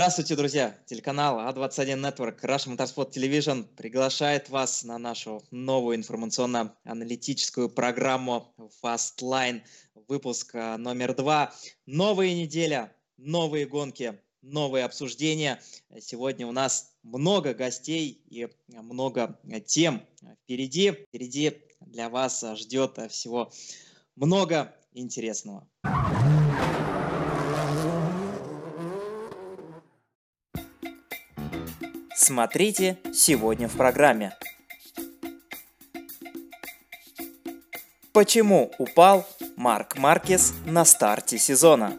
Здравствуйте, друзья! Телеканал А21 Network Russian Motorsport Television приглашает вас на нашу новую информационно-аналитическую программу Fastline. Выпуск а, номер два. Новая неделя, новые гонки, новые обсуждения. Сегодня у нас много гостей и много тем впереди. Впереди для вас ждет всего много интересного. Смотрите сегодня в программе. Почему упал Марк Маркес на старте сезона?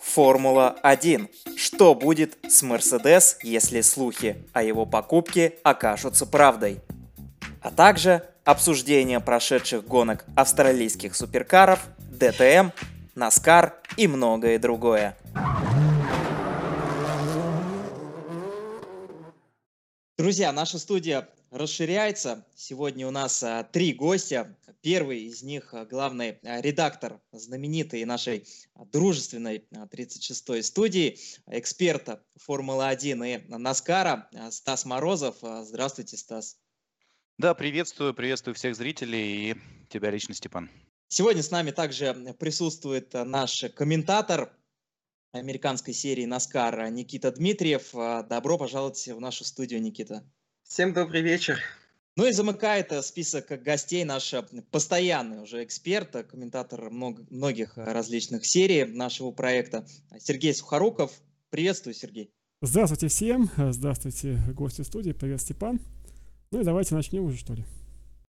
Формула-1. Что будет с Мерседес, если слухи о его покупке окажутся правдой? А также обсуждение прошедших гонок австралийских суперкаров, ДТМ, Наскар и многое другое. Друзья, наша студия расширяется. Сегодня у нас а, три гостя. Первый из них а, главный а, редактор знаменитой нашей дружественной 36-й студии, эксперта Формулы-1 и Наскара Стас Морозов. Здравствуйте, Стас. Да, приветствую, приветствую всех зрителей и тебя лично, Степан. Сегодня с нами также присутствует наш комментатор, американской серии Наскар Никита Дмитриев. А, добро пожаловать в нашу студию, Никита. Всем добрый вечер. Ну и замыкает э, список гостей наш э, постоянный уже эксперт, э, комментатор многих различных серий нашего проекта Сергей Сухоруков. Приветствую, Сергей. Здравствуйте всем, здравствуйте гости студии, привет, Степан. Ну и давайте начнем уже, что ли.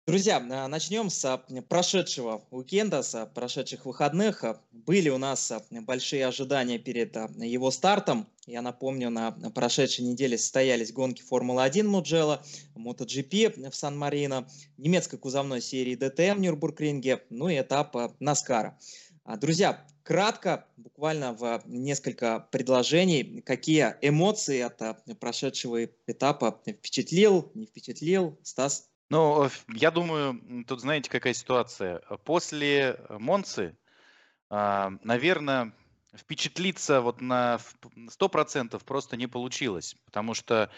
Друзья, а, начнем с а, прошедшего уикенда, с а, прошедших выходных. Были у нас большие ожидания перед его стартом. Я напомню, на прошедшей неделе состоялись гонки Формулы-1 Муджела, MotoGP в Сан-Марино, немецкой кузовной серии DTM в Нюрбургринге, ну и этап Наскара. Друзья, кратко, буквально в несколько предложений, какие эмоции от прошедшего этапа впечатлил, не впечатлил, Стас? Ну, я думаю, тут знаете, какая ситуация. После Монцы, а, наверное, впечатлиться вот на 100% просто не получилось, потому что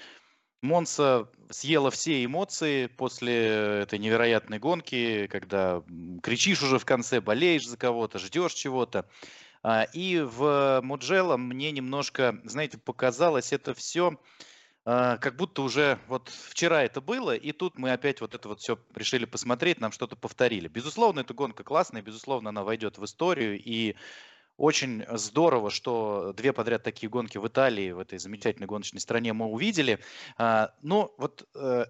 Монса съела все эмоции после этой невероятной гонки, когда кричишь уже в конце, болеешь за кого-то, ждешь чего-то. А, и в Муджело мне немножко, знаете, показалось это все как будто уже вот вчера это было, и тут мы опять вот это вот все решили посмотреть, нам что-то повторили. Безусловно, эта гонка классная, безусловно, она войдет в историю, и очень здорово, что две подряд такие гонки в Италии, в этой замечательной гоночной стране мы увидели. А, но вот э,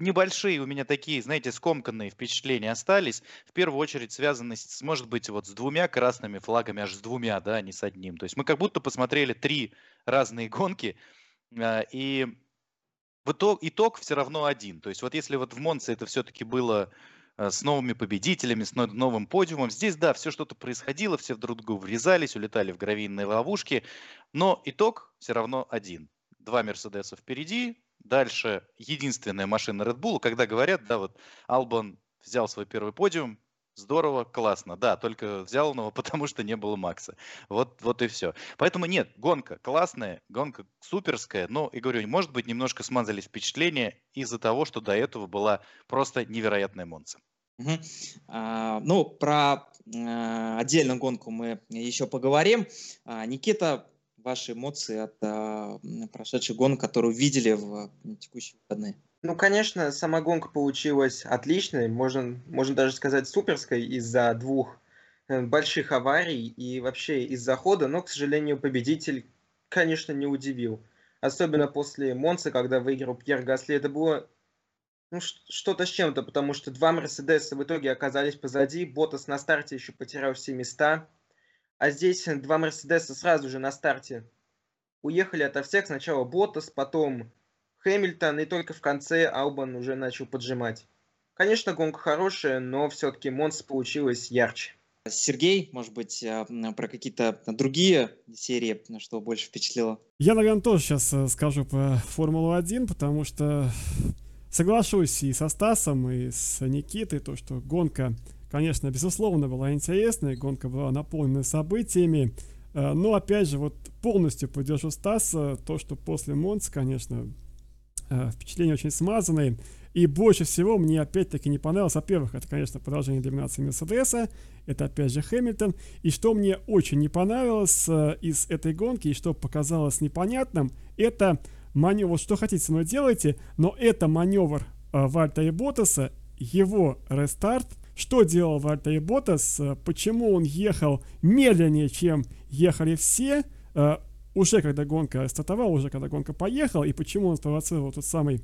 небольшие у меня такие, знаете, скомканные впечатления остались. В первую очередь связаны, с, может быть, вот с двумя красными флагами, аж с двумя, да, а не с одним. То есть мы как будто посмотрели три разные гонки, а, и в итог, итог все равно один. То есть вот если вот в Монце это все-таки было а, с новыми победителями, с новым подиумом. Здесь, да, все что-то происходило, все друг друга врезались, улетали в гравийные ловушки, но итог все равно один. Два Мерседеса впереди, дальше единственная машина Red Bull, когда говорят, да, вот Албан взял свой первый подиум, Здорово, классно. Да, только взял он его, потому что не было Макса. Вот, вот и все. Поэтому нет, гонка классная, гонка суперская, но, и говорю, может быть, немножко смазались впечатления из-за того, что до этого была просто невероятная Монца. А, ну, про а, отдельную гонку мы еще поговорим. А, Никита, ваши эмоции от а, прошедшей гонки, которую видели в текущие выходные? Ну, конечно, сама гонка получилась отличной, можно, можно даже сказать суперской из-за двух э, больших аварий и вообще из-за хода, но, к сожалению, победитель, конечно, не удивил. Особенно после Монца, когда выиграл Пьер Гасли, это было ну, что-то с чем-то, потому что два Мерседеса в итоге оказались позади, Ботас на старте еще потерял все места, а здесь два Мерседеса сразу же на старте уехали ото всех. Сначала Ботас, потом Хэмилтон, и только в конце Албан уже начал поджимать. Конечно, гонка хорошая, но все-таки Монца получилось ярче. Сергей, может быть, а, про какие-то другие серии, что больше впечатлило? Я, наверное, тоже сейчас э, скажу про Формулу-1, потому что соглашусь и со Стасом, и с Никитой, то, что гонка, конечно, безусловно, была интересная, гонка была наполнена событиями, Но, опять же, вот полностью поддержу Стаса, то, что после Монцы, конечно, впечатления очень смазанные. И больше всего мне опять-таки не понравилось. Во-первых, это, конечно, продолжение доминации Мерседеса. Это опять же Хэмилтон. И что мне очень не понравилось э, из этой гонки, и что показалось непонятным, это маневр. Вот что хотите мной делайте, но это маневр э, Вальта и Ботаса, его рестарт. Что делал Вальта и Ботас? Э, почему он ехал медленнее, чем ехали все? Э, уже когда гонка стартовала, уже когда гонка поехала, и почему он спровоцировал тот самый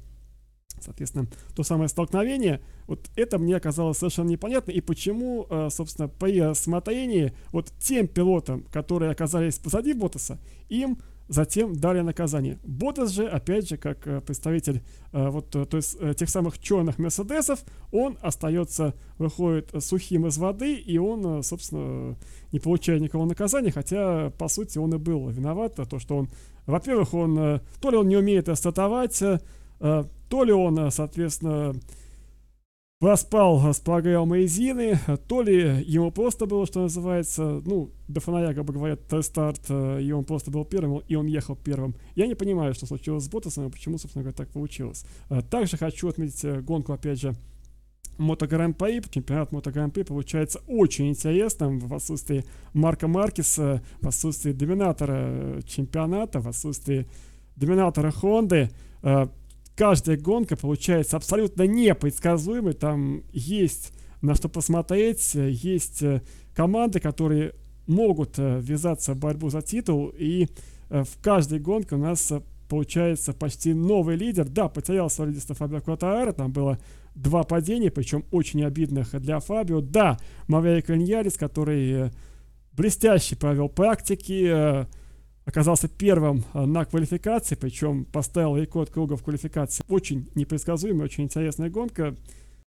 Соответственно, то самое столкновение, вот это мне оказалось совершенно непонятно, и почему, э, собственно, при рассмотрении вот тем пилотам, которые оказались позади Ботаса, им затем дали наказание. Ботас же, опять же, как э, представитель э, вот то есть тех самых черных Мерседесов, он остается, выходит сухим из воды, и он, собственно, не получает никакого наказания, хотя, по сути, он и был виноват, то, что он, во-первых, он, то ли он не умеет стартовать, то ли он, э, соответственно, проспал с программой Мейзины, то ли ему просто было, что называется, ну, до фонаря, как бы говорят, старт, э, и он просто был первым, и он ехал первым. Я не понимаю, что случилось с Ботасом, и почему, собственно говоря, так получилось. Э, также хочу отметить гонку, опять же, Мото Гран-при, чемпионат Мото Гран-при получается очень интересным в отсутствии Марка Маркеса, в отсутствии доминатора чемпионата, в отсутствии доминатора Хонды каждая гонка получается абсолютно непредсказуемой. Там есть на что посмотреть, есть э, команды, которые могут э, ввязаться в борьбу за титул. И э, в каждой гонке у нас получается почти новый лидер. Да, потерялся лидерство Фабио Кватаара, там было два падения, причем очень обидных для Фабио. Да, Маверик Виньярис, который блестяще провел практики, оказался первым э, на квалификации, причем поставил рекорд круга в квалификации. Очень непредсказуемая, очень интересная гонка.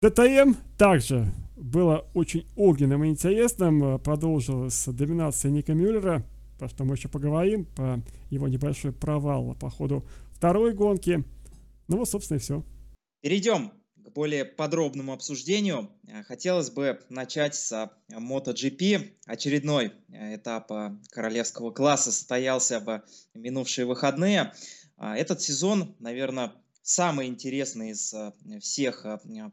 ДТМ также было очень огненным и интересным. Э, продолжилась доминация Ника Мюллера, про что мы еще поговорим, по его небольшой провал по ходу второй гонки. Ну вот, собственно, и все. Перейдем к более подробному обсуждению, э, хотелось бы начать с э, MotoGP. Очередной э, этап королевского класса состоялся в минувшие выходные. Этот сезон, наверное, самый интересный из всех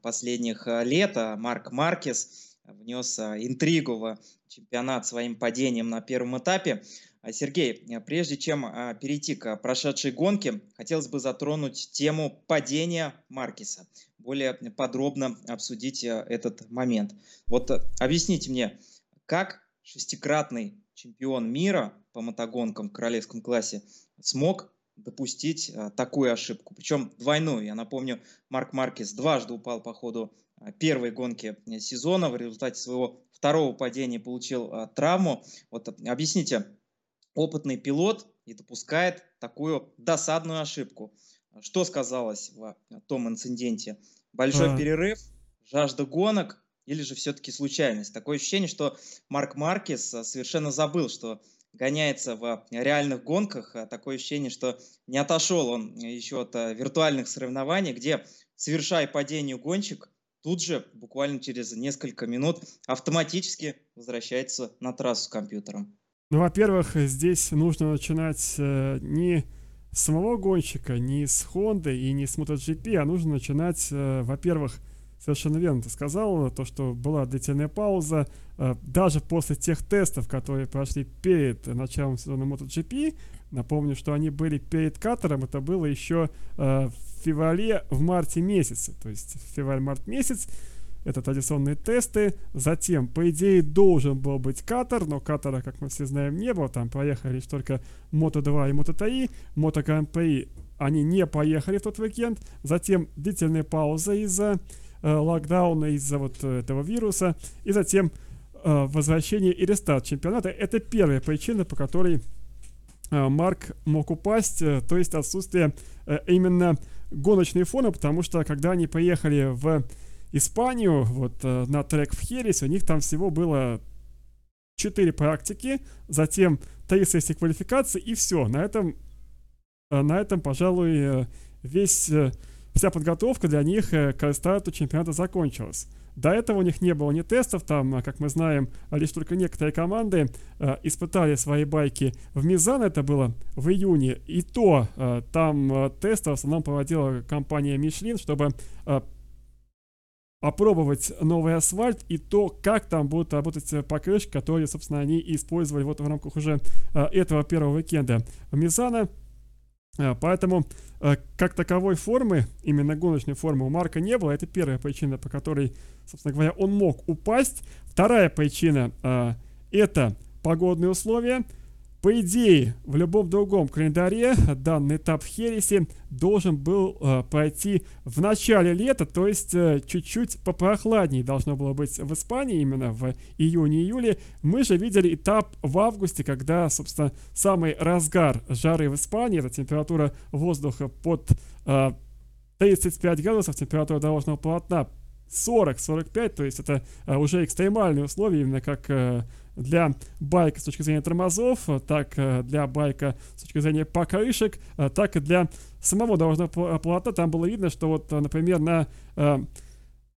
последних лет. Марк Маркес внес интригу в чемпионат своим падением на первом этапе. Сергей, прежде чем перейти к прошедшей гонке, хотелось бы затронуть тему падения Маркеса более подробно обсудить э, этот момент. Вот э, объясните мне, как шестикратный чемпион мира по мотогонкам в королевском классе смог допустить э, такую ошибку, причем двойную. Я напомню, Марк Маркес дважды упал по ходу первой гонки сезона, в результате своего второго падения получил травму. Вот объясните, опытный пилот и допускает такую досадную ошибку. Что сказалось в том инциденте? Большой а. перерыв, жажда гонок или же все-таки случайность? Такое ощущение, что Марк Маркес а, совершенно забыл, что гоняется в реальных гонках. А такое ощущение, что не отошел он еще от а, виртуальных соревнований, где, совершая падение гонщик, тут же, буквально через несколько минут, автоматически возвращается на трассу с компьютером. Ну, во-первых, здесь нужно начинать э, не самого гонщика, не с Honda и не с MotoGP, а нужно начинать, э, во-первых, совершенно верно ты сказал, то, что была длительная пауза, э, даже после тех тестов, которые прошли перед началом сезона MotoGP, напомню, что они были перед катером, это было еще э, в феврале, в марте месяце, то есть февраль-март месяц, это традиционные тесты. Затем, по идее, должен был быть катер, но катера, как мы все знаем, не было. Там проехали лишь только Moto2 и Moto3. Moto Grand Prix они не поехали в тот уикенд. Затем длительная пауза из-за э, локдауна, из-за вот этого вируса. И затем э, возвращение и рестарт чемпионата. Это первая причина, по которой э, Марк мог упасть, э, то есть отсутствие э, именно гоночной фона, потому что когда они поехали в Испанию, вот э, на трек в Хересе, у них там всего было 4 практики, затем 3 сессии квалификации и все. На этом, э, на этом, пожалуй, э, весь, вся подготовка для них к старту чемпионата закончилась. до этого у них не было ни тестов, там, как мы знаем, лишь только некоторые команды э, испытали свои байки в Мизан, это было в июне, и то э, там э, тесты в основном проводила компания Michelin, чтобы э, опробовать новый асфальт и то, как там будут работать покрышки, которые, собственно, они использовали вот в рамках уже э, этого первого уикенда Мизана. Э, поэтому э, как таковой формы, именно гоночной формы у Марка не было. Это первая причина, по которой, собственно говоря, он мог упасть. Вторая причина это погодные условия. По идее, в любом другом календаре данный этап в Хересе должен был э, пройти в начале лета, то есть э, чуть-чуть попрохладнее должно было быть в Испании, именно в июне-июле. Мы же видели этап в августе, когда, собственно, самый разгар жары в Испании, это температура воздуха под э, 35 градусов, температура дорожного полотна 40-45, то есть это э, уже экстремальные условия, именно как э, для байка с точки зрения тормозов, так э, для байка с точки зрения покрышек, э, так и для самого дорожного полотна. Там было видно, что вот, например, на э,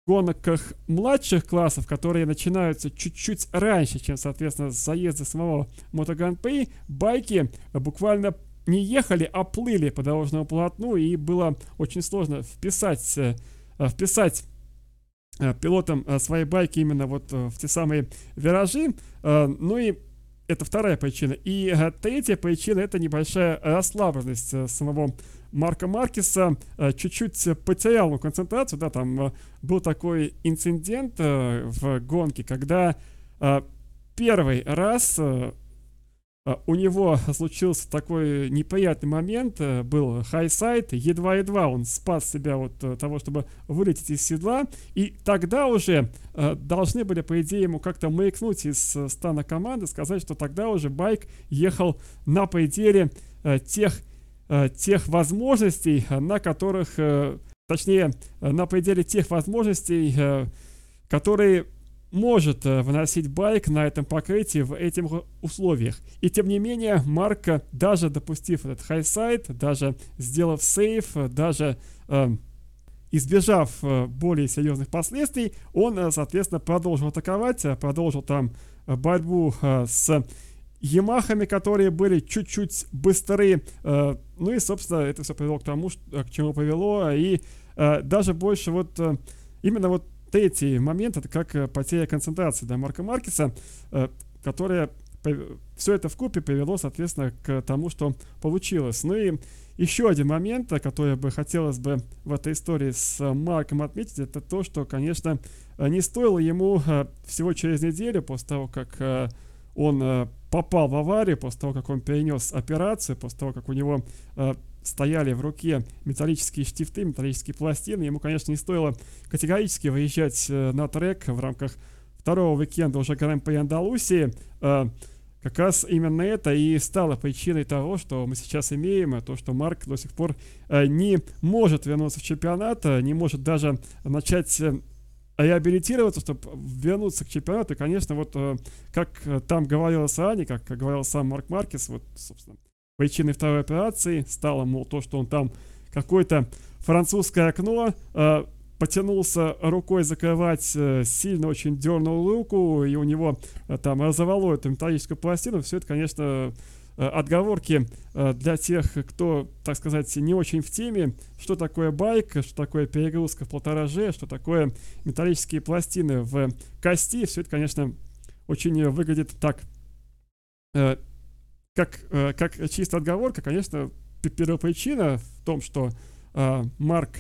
гонках младших классов, которые начинаются чуть-чуть раньше, чем, соответственно, заезды самого мотогран-при, байки буквально не ехали, а плыли по дорожному полотну, и было очень сложно вписать, вписать Э, пилотом э, своей байки именно вот э, в те самые виражи. Ну и это вторая причина. И третья причина это небольшая расслабленность самого Марка Маркеса. Чуть-чуть потерял он концентрацию. Да, там был такой инцидент в гонке, когда первый раз у него случился такой неприятный момент, э, был highside, едва-едва он спас себя от э, того, чтобы вылететь из седла, и тогда уже э, должны были, по идее, ему как-то маякнуть из стана команды, сказать, что тогда уже байк ехал на пределе тех, тех возможностей, на которых, точнее, на пределе тех возможностей, которые может э, выносить байк на этом покрытии в этих условиях. И тем не менее, Марк, даже допустив этот highside, даже сделав save, даже э, избежав э, более серьезных последствий, он, э, соответственно, продолжил атаковать, э, продолжил там борьбу э, с Ямахами, которые были чуть-чуть быстрее. Э, ну и, собственно, это все привело к тому, к чему повело. И э, даже больше вот э, именно вот третий момент, это как э, потеря концентрации да, Марка Маркеса, э, которая все это в купе привело, соответственно, к тому, что получилось. Ну и еще один момент, который бы хотелось бы в этой истории с Марком отметить, это то, что, конечно, не стоило ему э, всего через неделю после того, как он попал в аварию, после того, как он перенес операцию, после того, как у него стояли в руке металлические штифты, металлические пластины. Ему, конечно, не стоило категорически выезжать э, на трек в рамках второго уикенда уже Гран-при Андалусии. Э, как раз именно это и стало причиной того, что мы сейчас имеем, то, что Марк до сих пор э, не может вернуться в чемпионат, не может даже начать реабилитироваться, чтобы вернуться к чемпионату. И, конечно, вот как там говорилось ранее, как говорил сам Марк Маркес, вот, собственно, причиной второй операции стало, мол, то, что он там какое-то французское окно э, потянулся рукой закрывать, э, сильно очень дернул руку, и у него э, там разорвало эту металлическую пластину. Все это, конечно, э, отговорки э, для тех, кто, так сказать, не очень в теме, что такое байк, что такое перегрузка в полтора G, что такое металлические пластины в кости. Все это, конечно, очень выглядит так э, как, э, как чистая отговорка, конечно, первопричина в том, что э, Марк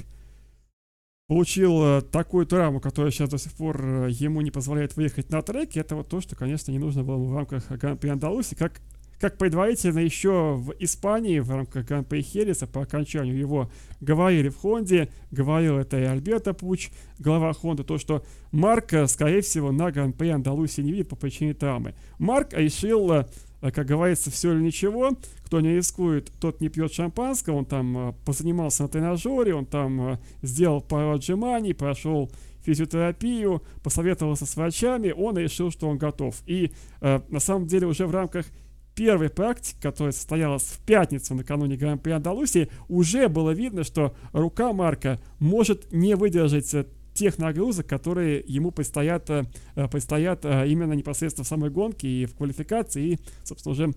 получил э, такую травму, которая сейчас до сих пор ему не позволяет выехать на треке, это вот то, что, конечно, не нужно было в рамках Гран-при Андалуси, как как предварительно еще в Испании в рамках Гран-при Хереса по окончанию его говорили в Хонде, говорил это и Альберто Пуч, глава Хонда, то, что Марк, скорее всего, на Гран-при Андалуси не видит по причине травмы. Марк решил как говорится, все или ничего. Кто не рискует, тот не пьет шампанского. Он там а, позанимался на тренажере, он там а, сделал пару отжиманий, прошел физиотерапию, посоветовался с врачами, он решил, что он готов. И на самом деле уже в рамках первой практики, которая состоялась в пятницу накануне Гран-при Андалусии, уже было видно, что рука Марка может не выдержать тех нагрузок, которые ему предстоят, э, предстоят э, именно непосредственно в самой гонке и в квалификации, и, собственно, уже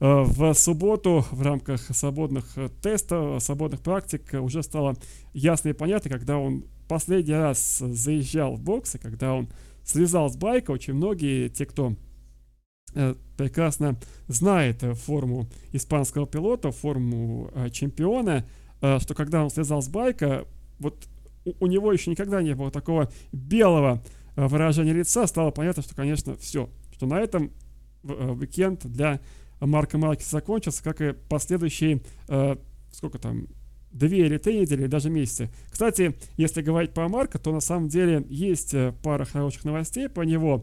в субботу в рамках свободных тестов, свободных практик уже стало ясно и понятно, когда он последний раз заезжал в боксы, когда он слезал с байка, очень многие, те, кто прекрасно знает форму испанского пилота, форму чемпиона, что когда он слезал с байка, вот у, него еще никогда не было такого белого э, выражения лица, стало понятно, что, конечно, все, что на этом э, уикенд для Марка Маркеса закончился, как и последующие, э, сколько там, две или три недели, или даже месяцы. Кстати, если говорить по Марка, то на самом деле есть пара хороших новостей по него.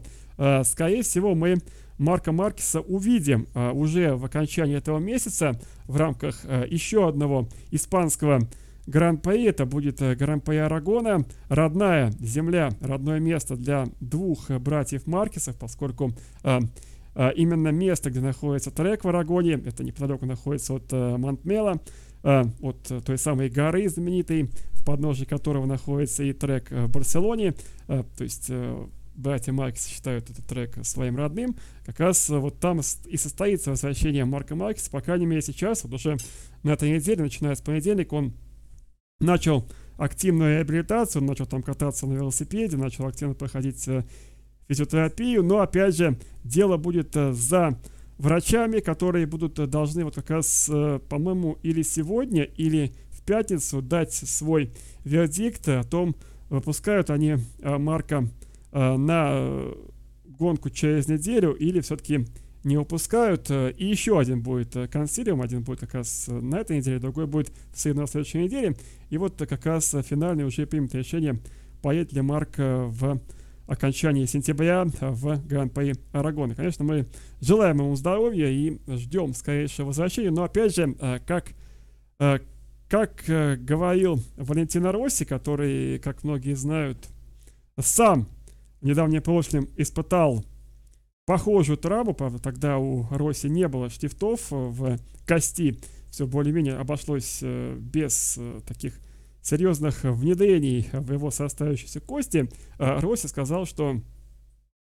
Скорее всего, мы Марка Маркеса увидим уже в окончании этого месяца в рамках еще одного испанского Гран-при, это будет э, Гран-при Арагона, родная земля, родное место для двух э, братьев Маркесов, поскольку э, э, именно место, где находится трек в Арагоне, это неподалеку находится от э, Монтмела, э, от э, той самой горы знаменитой, в подножии которого находится и трек в Барселоне, э, то есть э, братья Маркес считают этот трек своим родным, как раз вот там и состоится возвращение Марка Маркеса, по крайней мере сейчас, вот уже на этой неделе, начиная с понедельника, он начал активную реабилитацию, начал там кататься на велосипеде, начал активно проходить э, физиотерапию, но опять же дело будет э, за врачами, которые будут э, должны вот как раз, по-моему, или сегодня, или в пятницу дать свой вердикт о том, выпускают они Марка на гонку через неделю или все-таки не упускают. Э, и еще один будет э, консилиум, один будет как раз э, на этой неделе, другой будет на следующей неделе. И вот как раз финальный уже примет решение, поедет ли Марк в окончании сентября в Гран-при Арагона. Конечно, мы желаем ему здоровья и ждем скорейшего возвращения, но опять же, как, как говорил Валентино Росси, который, как многие знают, сам в недавнем прошлом испытал похожую травму, тогда у Росси не было штифтов э, в кости, все более-менее обошлось э, без э, таких серьезных внедрений в его составляющиеся кости. Росси сказал, что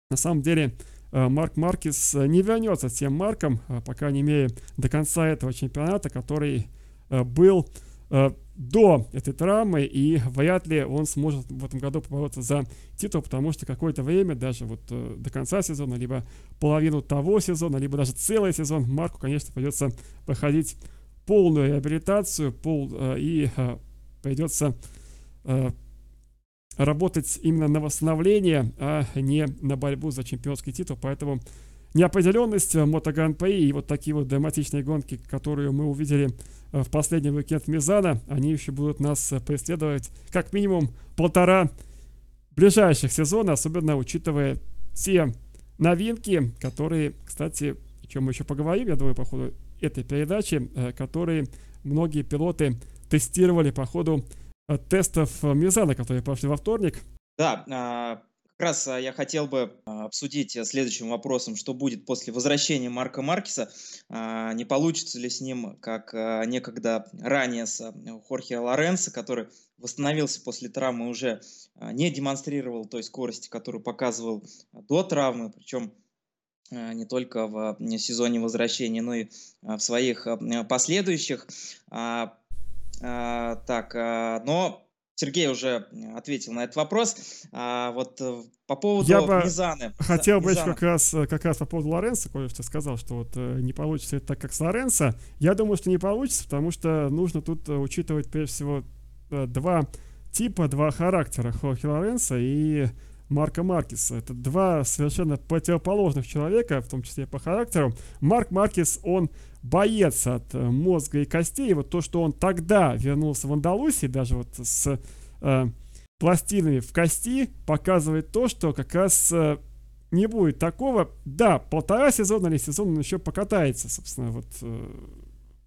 на самом деле Марк Маркис не вернется тем Марком, по крайней мере, до конца этого чемпионата, который был до этой травмы, и вряд ли он сможет в этом году побороться за титул, потому что какое-то время, даже вот э, до конца сезона, либо половину того сезона, либо даже целый сезон, Марку, конечно, придется проходить полную реабилитацию, пол, э, и э, придется работать именно на восстановление, а не на борьбу за чемпионский титул, поэтому неопределенность мотогран-при и вот такие вот драматичные гонки, которые мы увидели в последний уикенд Мизана, они еще будут нас э, преследовать как минимум полтора ближайших сезона, особенно учитывая те новинки, которые, кстати, о чем мы еще поговорим, я думаю, по ходу этой передачи, э, которые многие пилоты тестировали по ходу тестов Мизана, которые прошли во вторник. Да, а, как раз а, я хотел бы а, обсудить э, следующим вопросом, что будет после возвращения Марка Маркеса. А, не получится ли с ним, как некогда ранее с Хорхе Лоренцо, который восстановился после травмы, уже не демонстрировал той скорости, которую показывал до травмы, причем не только в сезоне возвращения, но и в своих последующих. Так, но Сергей уже ответил на этот вопрос. А вот э, по поводу Я бы Мизаны. Хотел бы еще как раз, э, как раз по поводу Лоренса, кое-что сказал, что вот э, не получится это так, как с Лоренса. Я думаю, что не получится, потому что нужно тут учитывать прежде всего два типа, два характера Хорхе Лоренса и Марка Маркеса. Это два совершенно противоположных человека, в том числе по характеру. Марк Маркес, он боец от э, мозга и костей. И вот то, что он тогда вернулся в Андалусии, даже вот с э, пластинами в кости, показывает то, что как раз э, не будет такого. Да, полтора сезона или сезон он еще покатается, собственно, вот э,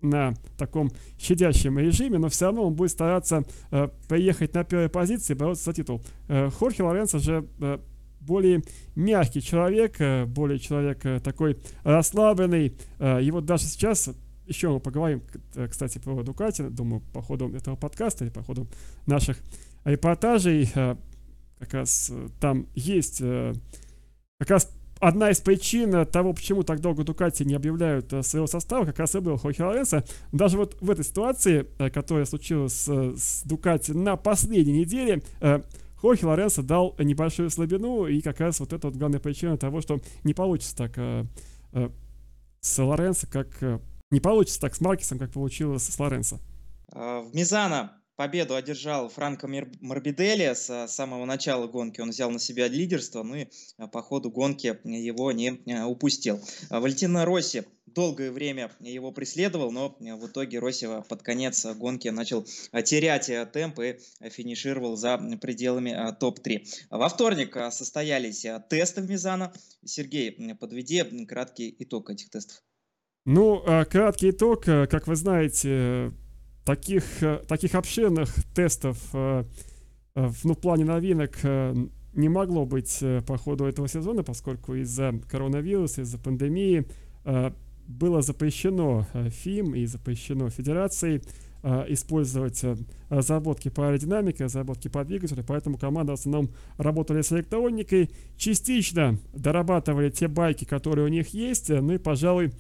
на таком щадящем режиме, но все равно он будет стараться э, приехать на первой позиции бороться за титул. Э, Хорхе Лоренцо же э, более мягкий человек, э, более человек э, такой расслабленный. Э, и вот даже сейчас еще мы поговорим, кстати, по Дукати, думаю, по ходу этого подкаста или по ходу наших репортажей. как раз там есть как раз одна из причин того, почему так долго Дукати не объявляют своего состава, как раз и был Хохи Лоренцо. Даже вот в этой ситуации, которая случилась с Дукати на последней неделе, Хохи Лоренцо дал небольшую слабину, и как раз вот это вот главная причина того, что не получится так с Лоренцо, как не получится так с Маркесом, как получилось с Лоренцо. А, в Мизана победу одержал Франко Морбидели. С самого начала гонки он взял на себя лидерство, ну и а, по ходу гонки его не а, упустил. Валентина Росси долгое время его преследовал, но в итоге Росси под конец гонки начал терять темп и финишировал за пределами топ-3. Во вторник состоялись тесты в Мизана. Сергей, подведи краткий итог этих тестов. Ну, краткий итог, как вы знаете, таких, э, таких обширных тестов э, э, ну, в плане новинок не могло быть по ходу этого сезона, поскольку из-за коронавируса, из-за пандемии было запрещено ФИМ и запрещено Федерацией использовать разработки по аэродинамике, разработки по двигателю, поэтому команда в основном работали с электроникой, частично дорабатывали те байки, которые у них есть, ну и, пожалуй,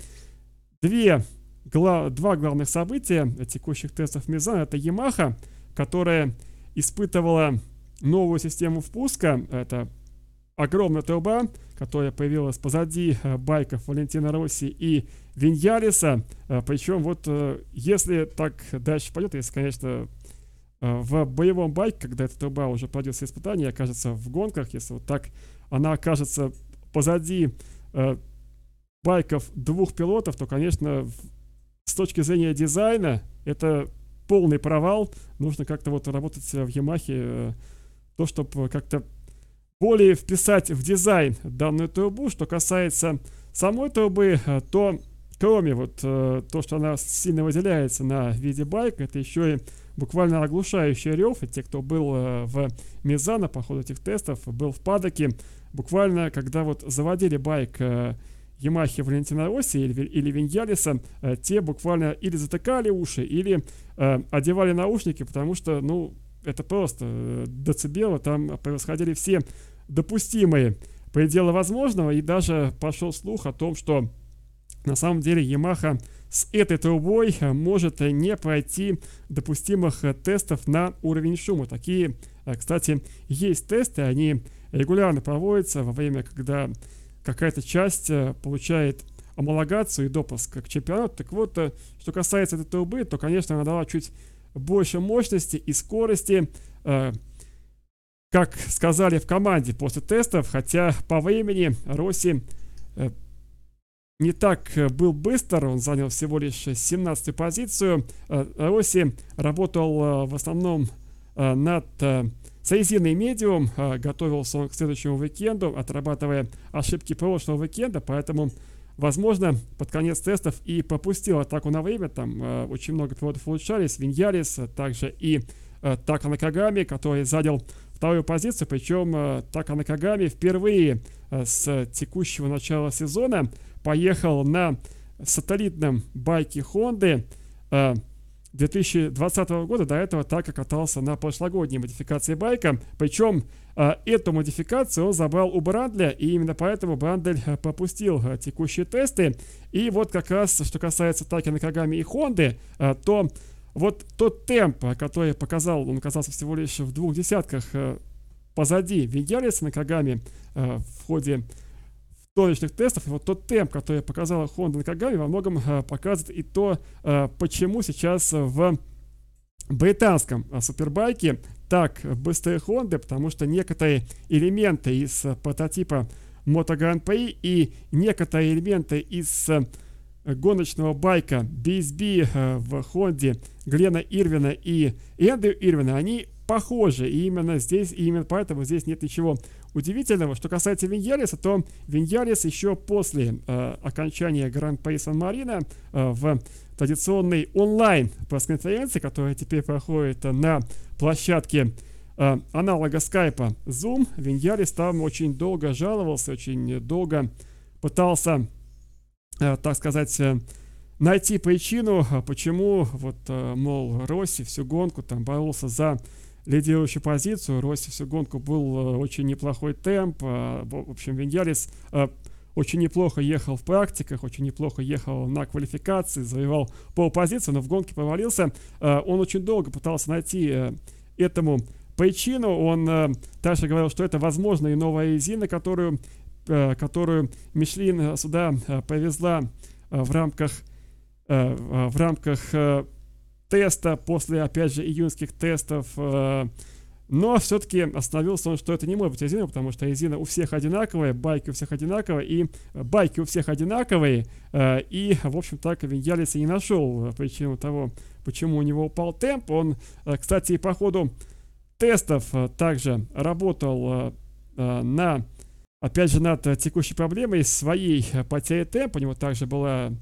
две гла- два главных события текущих тестов Мизан это Yamaha, которая испытывала новую систему впуска. Это огромная труба, которая появилась позади э, байков Валентина Росси и Виньялиса. Э, Причем вот э, если так дальше пойдет, если, конечно, в боевом байке, когда эта труба уже пройдет все испытания, окажется в гонках, если вот так она окажется позади байков двух пилотов, то, конечно, с точки зрения дизайна это полный провал. Нужно как-то вот работать в Ямахе, э, то, чтобы как-то более вписать в дизайн данную трубу. Что касается самой трубы, э, то кроме вот э, то, что она сильно выделяется на виде байка, это еще и буквально оглушающий рев. И те, кто был в Мизана по ходу этих тестов, был в падоке, буквально когда вот заводили байк Ямахи Валентина Росси или, или Виньялиса, э, те буквально или затыкали уши, или э, одевали наушники, потому что, ну, это просто э, децибелы, там происходили все допустимые пределы возможного, и даже пошел слух о том, что на самом деле Ямаха с этой трубой э, может не пройти допустимых тестов на уровень шума. Такие, кстати, есть тесты, они регулярно проводятся во время, когда какая-то часть э, получает амалогацию и допуск к чемпионату. Так вот, э, что касается этой трубы, то, конечно, она дала чуть больше мощности и скорости, э, как сказали в команде после тестов, хотя по времени Росси не так был быстр, он занял всего лишь 17 позицию. Росси работал в основном над Соизирный медиум э, готовился он к следующему уикенду, отрабатывая ошибки прошлого уикенда, поэтому, возможно, под конец тестов и попустил атаку на время. Там э, очень много пилотов улучшались. Виньярис, а также и Така Накагами, который занял вторую позицию. Причем Така Накагами впервые с текущего начала сезона поехал на сателлитном байке Хонды. Э, 2020 года до этого так и катался на прошлогодней модификации байка. Причем э, эту модификацию он забрал у Брандля, и именно поэтому Брандль э, попустил э, текущие тесты. И вот как раз, что касается Таки Накагами и Хонды, э, то вот тот темп, который показал, он оказался всего лишь в двух десятках позади Вигелиса Накагами в ходе точных тестов, и вот тот темп, который показала Honda на Кагаме, во многом э, показывает и то, э, почему сейчас в британском э, супербайке так быстрые Honda, потому что некоторые элементы из прототипа Moto Grand Prix и некоторые элементы из гоночного байка BSB в Honda Глена Ирвина и Эндрю Ирвина, они похожи. И именно здесь, и именно поэтому здесь нет ничего удивительного. Что касается Виньялиса, то Виньялис еще после э, окончания Гран-при Сан-Марино э, в традиционной онлайн пресс-конференции, которая теперь проходит на площадке э, аналога скайпа Zoom, Виньялис там очень долго жаловался, очень долго пытался, э, так сказать, э, найти причину, почему вот, э, мол, Росси всю гонку там боролся за лидирующую позицию. Росси всю гонку был очень неплохой темп. В общем, Виньялис очень неплохо ехал в практиках, очень неплохо ехал на квалификации, завоевал полпозицию, но в гонке провалился. Он очень долго пытался найти этому причину. Он также говорил, что это, возможно, и новая резина, которую, которую Мишлин сюда повезла в рамках, в рамках теста, после, опять же, июньских тестов. Э, но все-таки остановился он, что это не может быть резина, потому что резина у всех одинаковая, байки у всех одинаковые, и байки у всех одинаковые. Э, и, в общем, так Виньялис и не нашел причину того, почему у него упал темп. Он, э, кстати, и по ходу тестов также работал на, опять же, над текущей проблемой своей потери темпа. У него также была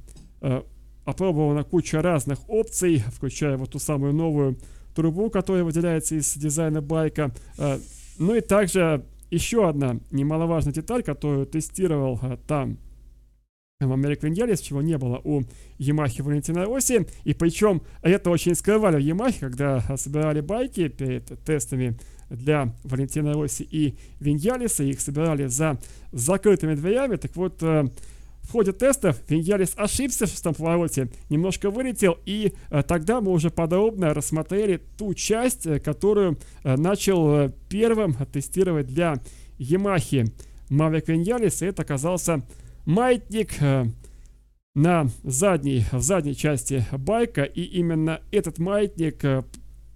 опробована куча разных опций, включая вот ту самую новую трубу, которая выделяется из дизайна байка. Э, ну и также еще одна немаловажная деталь, которую тестировал э, там в American Yaris, чего не было у Yamaha Валентина Оси. И причем это очень скрывали в Yamaha, когда собирали байки перед тестами для Валентина Росси и Виньялиса. Их собирали за закрытыми дверями. Так вот, в ходе тестов Виньялис ошибся в шестом повороте, немножко вылетел, и э, тогда мы уже подробно рассмотрели ту часть, э, которую э, начал первым тестировать для Ямахи Мавик Виньялис, и это оказался маятник на задней, в задней части байка, и именно этот маятник,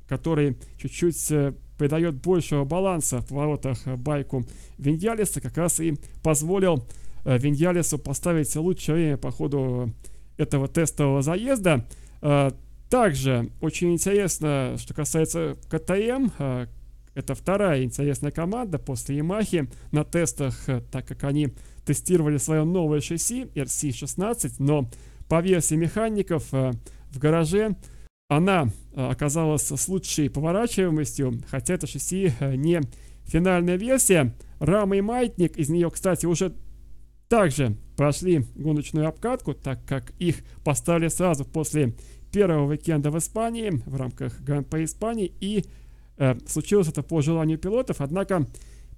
который чуть-чуть придает большего баланса в поворотах байку Виньялиса, как раз и позволил Э, Виньялису поставить лучшее время по ходу этого тестового заезда. Э, также очень интересно, что касается КТМ, э, это вторая интересная команда после Ямахи на тестах, так как они тестировали свое новое шасси RC16, но по версии механиков в гараже она оказалась с лучшей поворачиваемостью, хотя это шасси не финальная версия. Рама и маятник, из нее, кстати, уже также прошли гоночную обкатку, так как их поставили сразу после первого уикенда в Испании в рамках Гран-при Испании. И э, случилось это по желанию пилотов. Однако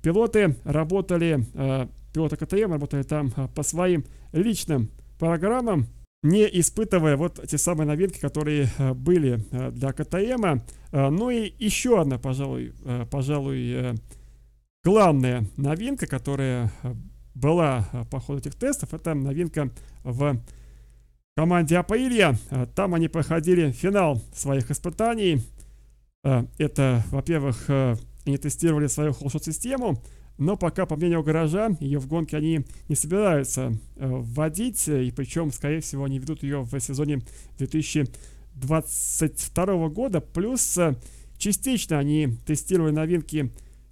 пилоты работали, э, пилоты КТМ работали там э, по своим личным программам, не испытывая вот те самые новинки, которые э, были э, для КТМ. Э, ну и еще одна, пожалуй, пожалуй главная новинка, которая была э, по ходу этих тестов, это новинка в команде Апаилья. Э, там они проходили финал своих испытаний. Э, это, во-первых, они тестировали свою холшот-систему, но пока, по мнению гаража, ее в гонке они не собираются вводить, и причем, скорее всего, они ведут ее в сезоне 2022 года. Плюс частично они тестировали новинки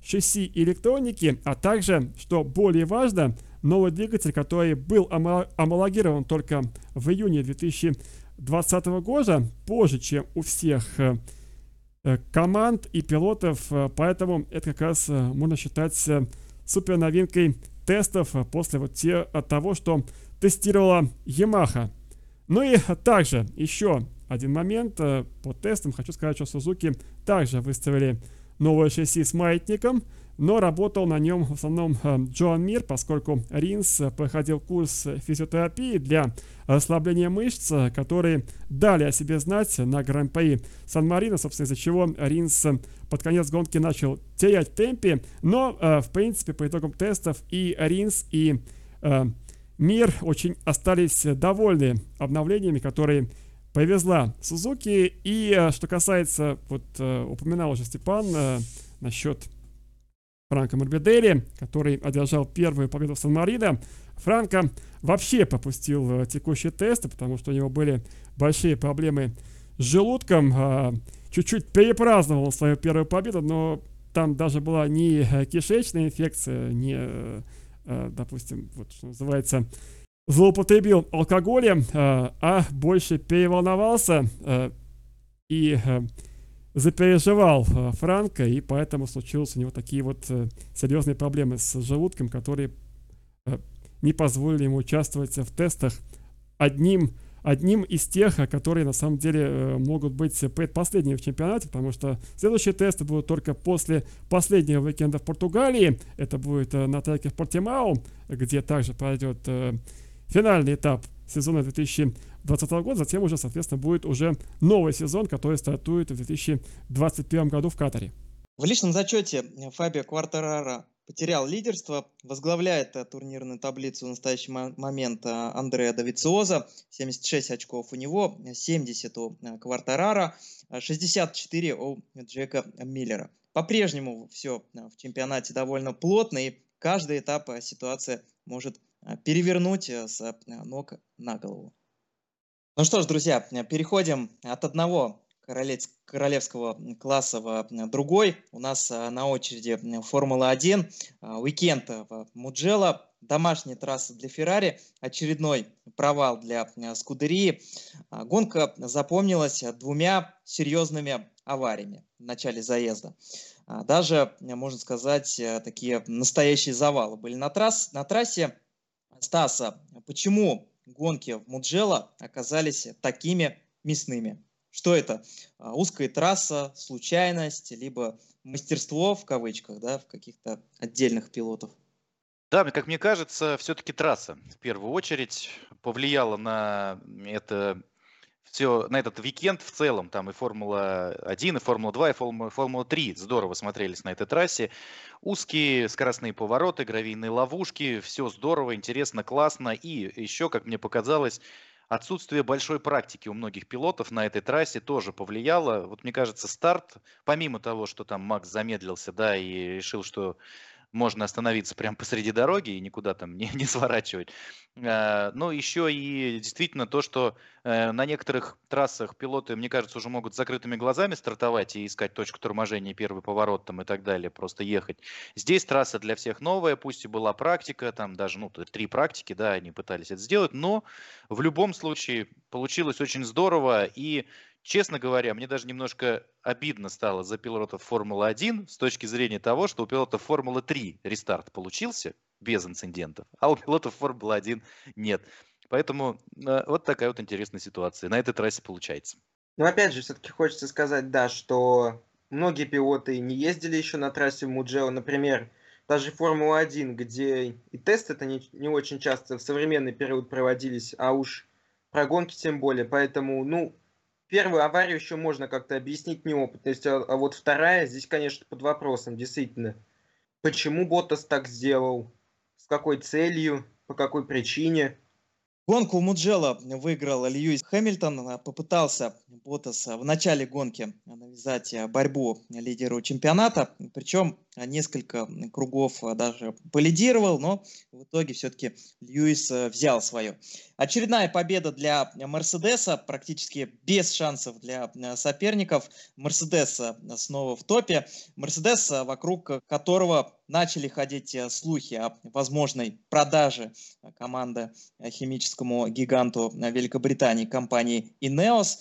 шасси электроники, а также, что более важно, новый двигатель, который был амалогирован только в июне 2020 года, позже, чем у всех э, э, команд и пилотов, э, поэтому это как раз можно считать супер новинкой тестов после вот те, от того, что тестировала Yamaha. Ну и также еще один момент по тестам. Хочу сказать, что Suzuki также выставили новое шасси с маятником, но работал на нем в основном э, Джоан Мир, поскольку Ринс проходил курс физиотерапии для расслабления мышц, которые дали о себе знать на Гран-при Сан-Марино, собственно, из-за чего Ринс под конец гонки начал терять темпе, но, э, в принципе, по итогам тестов и Ринс, и э, Мир очень остались довольны обновлениями, которые повезла Сузуки. И э, что касается, вот э, упоминал уже Степан э, насчет Франка Морбидели, который одержал первую победу в Сан-Марино. Франко вообще пропустил текущие тесты, потому что у него были большие проблемы с желудком. Чуть-чуть перепраздновал свою первую победу, но там даже была не кишечная инфекция, не, допустим, вот что называется, злоупотребил алкоголем, э, а больше переволновался э, и э, запереживал Франка, и поэтому случились у него такие вот серьезные проблемы с желудком, которые не позволили ему участвовать в тестах одним одним из тех, которые на самом деле могут быть предпоследними в чемпионате, потому что следующие тесты будут только после последнего уикенда в Португалии. Это будет на треке в Портимау, где также пройдет финальный этап сезона 2020 года. Затем уже, соответственно, будет уже новый сезон, который стартует в 2021 году в Катаре. В личном зачете Фабио Квартарара потерял лидерство, возглавляет э, турнирную таблицу в настоящий момент э, Андреа Давициоза, 76 очков у него, 70 у э, Квартарара, 64 у Джека Миллера. По-прежнему все в чемпионате довольно плотно, и каждый этап ситуация может перевернуть с ног на голову. Ну что ж, друзья, переходим от одного королевского класса в другой. У нас а, на очереди Формула-1, а, уикенд в Муджело, домашняя трасса для Феррари, очередной провал для Скудерии. А, гонка запомнилась двумя серьезными авариями в начале заезда. Даже, можно сказать, такие настоящие завалы были на, трасс, на трассе. Стаса, почему гонки в Муджело оказались такими мясными? Что это? А, узкая трасса, случайность, либо мастерство в кавычках, да, в каких-то отдельных пилотов? Да, как мне кажется, все-таки трасса в первую очередь повлияла на это все на этот уикенд в целом, там и Формула-1, и Формула-2, и Формула, Формула-3 здорово смотрелись на этой трассе. Узкие скоростные повороты, гравийные ловушки, все здорово, интересно, классно. И еще, как мне показалось, Отсутствие большой практики у многих пилотов на этой трассе тоже повлияло. Вот мне кажется, старт, помимо того, что там Макс замедлился, да, и решил, что можно остановиться прямо посреди дороги и никуда там не, не сворачивать. А, но еще и действительно то, что э, на некоторых трассах пилоты, мне кажется, уже могут с закрытыми глазами стартовать и искать точку торможения, первый поворот там и так далее, просто ехать. Здесь трасса для всех новая, пусть и была практика, там даже, ну, три практики, да, они пытались это сделать, но в любом случае получилось очень здорово, и Честно говоря, мне даже немножко обидно стало за пилотов Формулы-1 с точки зрения того, что у пилотов Формулы-3 рестарт получился без инцидентов, а у пилотов Формулы-1 нет. Поэтому э, вот такая вот интересная ситуация. На этой трассе получается. Ну, опять же, все-таки хочется сказать, да, что многие пилоты не ездили еще на трассе в Муджео. Например, даже Формула-1, где и тесты-то не, не очень часто в современный период проводились, а уж про гонки тем более. Поэтому, ну, первую аварию еще можно как-то объяснить неопытностью, а, а вот вторая здесь, конечно, под вопросом, действительно. Почему Ботас так сделал? С какой целью? По какой причине? Гонку у Муджела выиграл Льюис Хэмилтон. Попытался Ботас в начале гонки навязать борьбу лидеру чемпионата. Причем несколько кругов даже полидировал, но в итоге все-таки Льюис взял свое. Очередная победа для Мерседеса, практически без шансов для соперников. Мерседес снова в топе. Мерседес, вокруг которого начали ходить слухи о возможной продаже команды химическому гиганту Великобритании компании Ineos.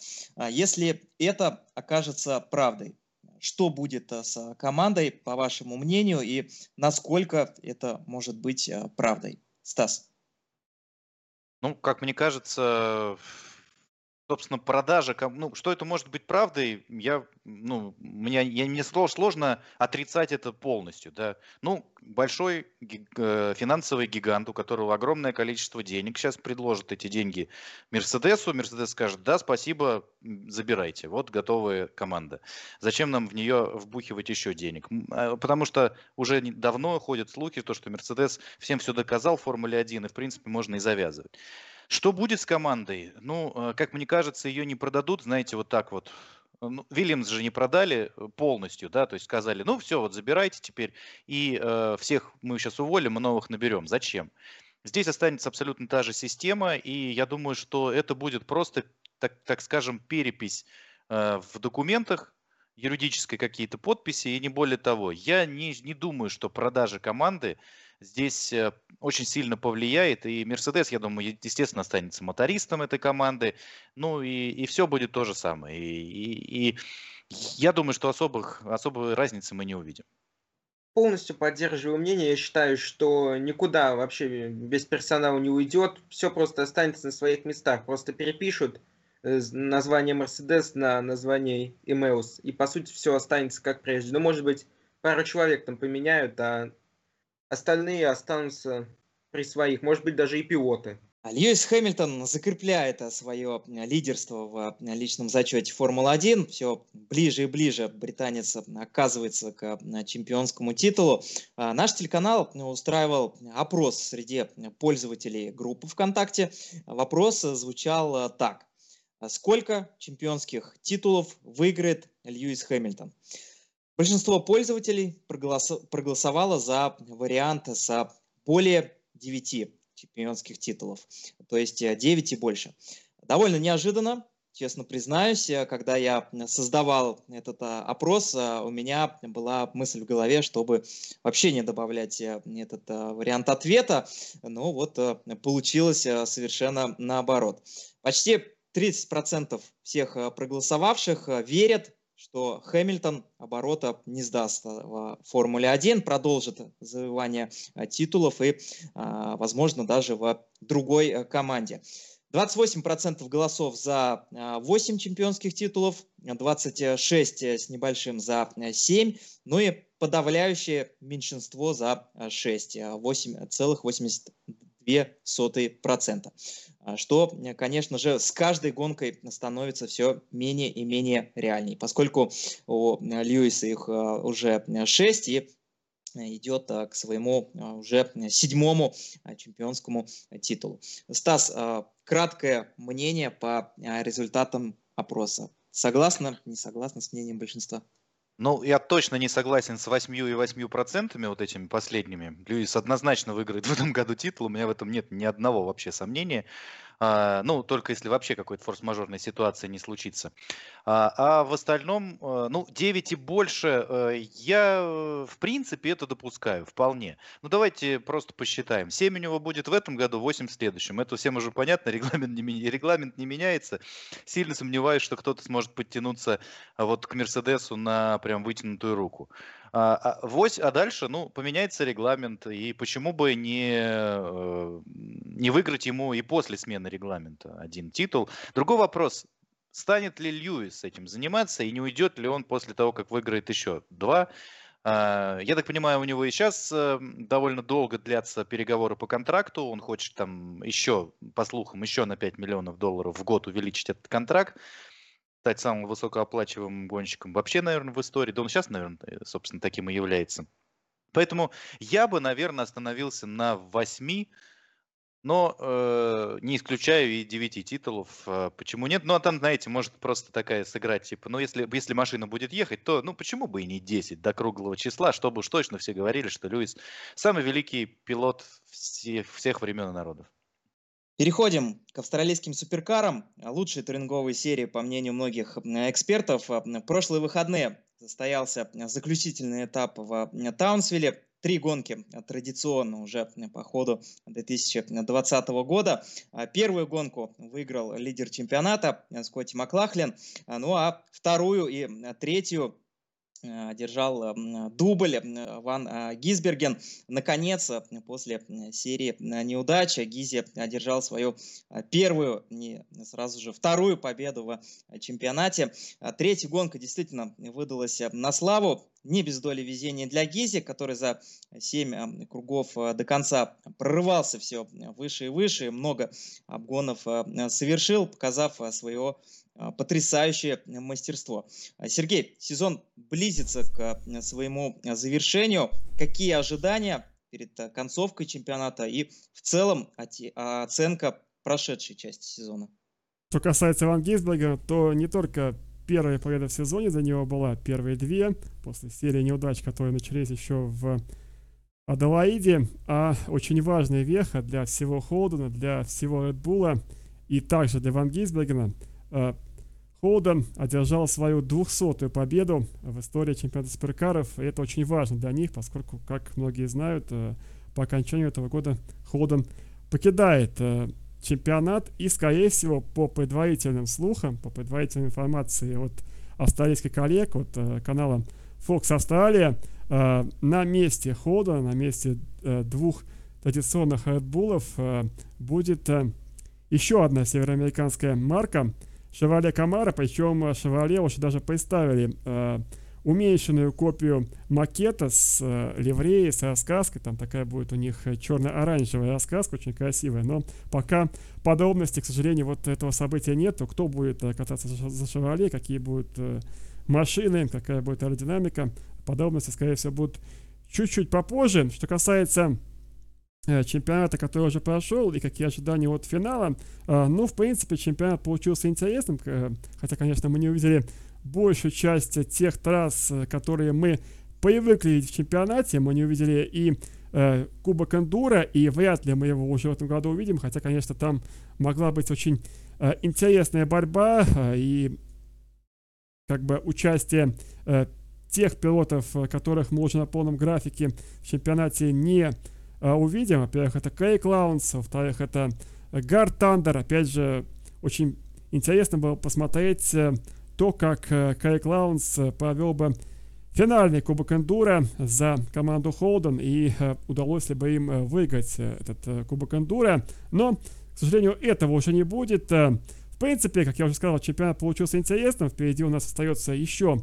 Если это окажется правдой, что будет с командой, по вашему мнению, и насколько это может быть правдой? Стас. Ну, как мне кажется, собственно, продажа, ну, что это может быть правдой, я, ну, мне, я, мне сложно отрицать это полностью, да. Ну, большой э, финансовый гигант, у которого огромное количество денег, сейчас предложит эти деньги Мерседесу, Мерседес скажет, да, спасибо, забирайте, вот готовая команда. Зачем нам в нее вбухивать еще денег? А, потому что уже давно ходят слухи, то, что Мерседес всем все доказал в Формуле 1, и, в принципе, можно и завязывать. Что будет с командой? Ну, э, как мне кажется, ее не продадут, знаете, вот так вот. Ну, Вильямс же не продали э, полностью, да, то есть сказали, ну все, вот забирайте теперь, и э, всех мы сейчас уволим, мы новых наберем. Зачем? Здесь останется абсолютно та же система, и я думаю, что это будет просто, так, так скажем, перепись э, в документах, юридической какие-то подписи, и не более того. Я не, не думаю, что продажа команды здесь э, очень сильно повлияет. И Мерседес, я думаю, естественно, останется мотористом этой команды. Ну и, и все будет то же самое. И, и, и я думаю, что особых, особой разницы мы не увидим. полностью поддерживаю мнение. Я считаю, что никуда вообще без персонала не уйдет. Все просто останется на своих местах. Просто перепишут э, название Mercedes на название Ineos. И, по сути, все останется как прежде. Ну, может быть, пару человек там поменяют, а остальные останутся при своих. Может быть, даже и пилоты. Льюис Хэмилтон закрепляет э, свое лидерство в э, личном зачете Формулы-1. Все ближе и ближе британец оказывается к чемпионскому титулу. А наш телеканал устраивал опрос среди пользователей группы ВКонтакте. Вопрос звучал так. Сколько чемпионских титулов выиграет Льюис Хэмилтон? Большинство пользователей проголосовало за вариант с более 9 чемпионских титулов, то есть 9 э, и больше. Довольно неожиданно, честно признаюсь, э, когда я создавал этот а, опрос, э, у меня была мысль в голове, чтобы вообще не добавлять этот вариант ответа, но вот получилось совершенно наоборот. Почти 30% всех проголосовавших верят что Хэмилтон оборота не сдаст в Формуле 1, продолжит завоевание а, титулов и, а, возможно, даже в другой э, команде. 28% голосов за 8 а, чемпионских титулов, 26 с небольшим за 7, ну и подавляющее меньшинство за 6, 8,82%. А, что, э, конечно же, с каждой гонкой становится все менее и менее реальней, поскольку у э, Льюиса их э, уже 6 и идет к своему уже седьмому чемпионскому титулу. Стас, краткое мнение по результатам опроса. Согласна, не согласна с мнением большинства? Ну, я точно не согласен с 8 и 8 процентами вот этими последними. Льюис однозначно выиграет в этом году титул, у меня в этом нет ни одного вообще сомнения. А, ну, только если вообще какой-то форс-мажорной ситуации не случится. А, а в остальном, э, ну, 9 и больше, э, я э, в принципе это допускаю вполне. Ну, давайте просто посчитаем. 7 у него будет в этом году, 8 в следующем. Это всем уже понятно, регламент не, регламент не меняется. Сильно сомневаюсь, что кто-то сможет подтянуться а, вот к Мерседесу на прям вытянутую руку. А, а, вось, а дальше, ну, поменяется регламент, и почему бы не, э, не выиграть ему и после смены регламента один титул. Другой вопрос, станет ли Льюис этим заниматься, и не уйдет ли он после того, как выиграет еще два. А, я так понимаю, у него и сейчас э, довольно долго длятся переговоры по контракту. Он хочет там еще, по слухам, еще на 5 миллионов долларов в год увеличить этот контракт стать самым высокооплачиваемым гонщиком вообще, наверное, в истории. Да он сейчас, наверное, э, собственно, таким и является. Поэтому я бы, наверное, остановился на 8, но э, не исключаю и 9 титулов. Э, почему нет? Ну, а там, знаете, может просто такая сыграть, типа, ну, если, если машина будет ехать, то, ну, почему бы и не 10 до круглого числа, чтобы уж точно все говорили, что Льюис самый великий пилот всех, всех времен и народов. Переходим к австралийским суперкарам. Лучшие туринговые серии, по мнению многих экспертов. В прошлые выходные состоялся заключительный этап в Таунсвилле. Три гонки традиционно уже по ходу 2020 года. Первую гонку выиграл лидер чемпионата Скотти Маклахлин. Ну а вторую и третью Э, держал эм, дубль Ван э, Гизберген. Наконец, э, после серии неудач, Гизи одержал свою первую, не сразу же вторую победу в чемпионате. Третья гонка действительно выдалась на славу. Не без доли везения для Гизи, который за 7 кругов до конца прорывался все выше и выше, много обгонов совершил, показав своего потрясающее мастерство. А, Сергей, сезон близится к а, своему завершению. Какие ожидания перед концовкой чемпионата и в целом оценка прошедшей части сезона? Что касается Ван Гейсберга, то не только первая победа в сезоне за него была, первые две, после серии неудач, которые начались еще в Аделаиде, а очень важная веха для всего Холдена, для всего Редбула и также для Ван Гейсбергена Холден одержал свою 200-ю победу в истории чемпионата суперкаров, и это очень важно для них, поскольку, как многие знают, э, по окончанию этого года Холден покидает э, чемпионат, и, скорее всего, по предварительным слухам, по предварительной информации от австралийских коллег, от э, канала Fox Австралия. На месте хода, на месте двух традиционных Red Bull'ов будет еще одна североамериканская марка Chevrolet Camaro, причем Chevrolet уже даже представили уменьшенную копию макета с э, ливреей, с раскраской. Там такая будет у них э, черно-оранжевая раскраска, очень красивая. Но пока подробностей, к сожалению, вот этого события нету. Кто будет э, кататься за, за Chevrolet, какие будут э, машины, какая будет аэродинамика. Подробности, скорее всего, будут чуть-чуть попозже. Что касается э, чемпионата, который уже прошел, и какие ожидания от финала. Э, ну, в принципе, чемпионат получился интересным, э, хотя, конечно, мы не увидели большую часть тех трасс, э, которые мы привыкли видеть в чемпионате, мы не увидели и э, Кубок Эндура, и вряд ли мы его уже в этом году увидим, хотя, конечно, там могла быть очень э, интересная борьба э, и как бы участие э, тех пилотов, э, которых мы уже на полном графике в чемпионате не э, увидим. Во-первых, это Крейг Лаунс, во-вторых, это Гар Тандер. Опять же, очень интересно было посмотреть э, то, как э, Кай Клаунс э, провел бы финальный Кубок Эндура за команду Холден и э, удалось ли бы им выиграть этот Кубок Эндура. Но, к сожалению, этого уже не будет. В принципе, как я уже сказал, чемпионат получился интересным. Впереди у нас остается еще,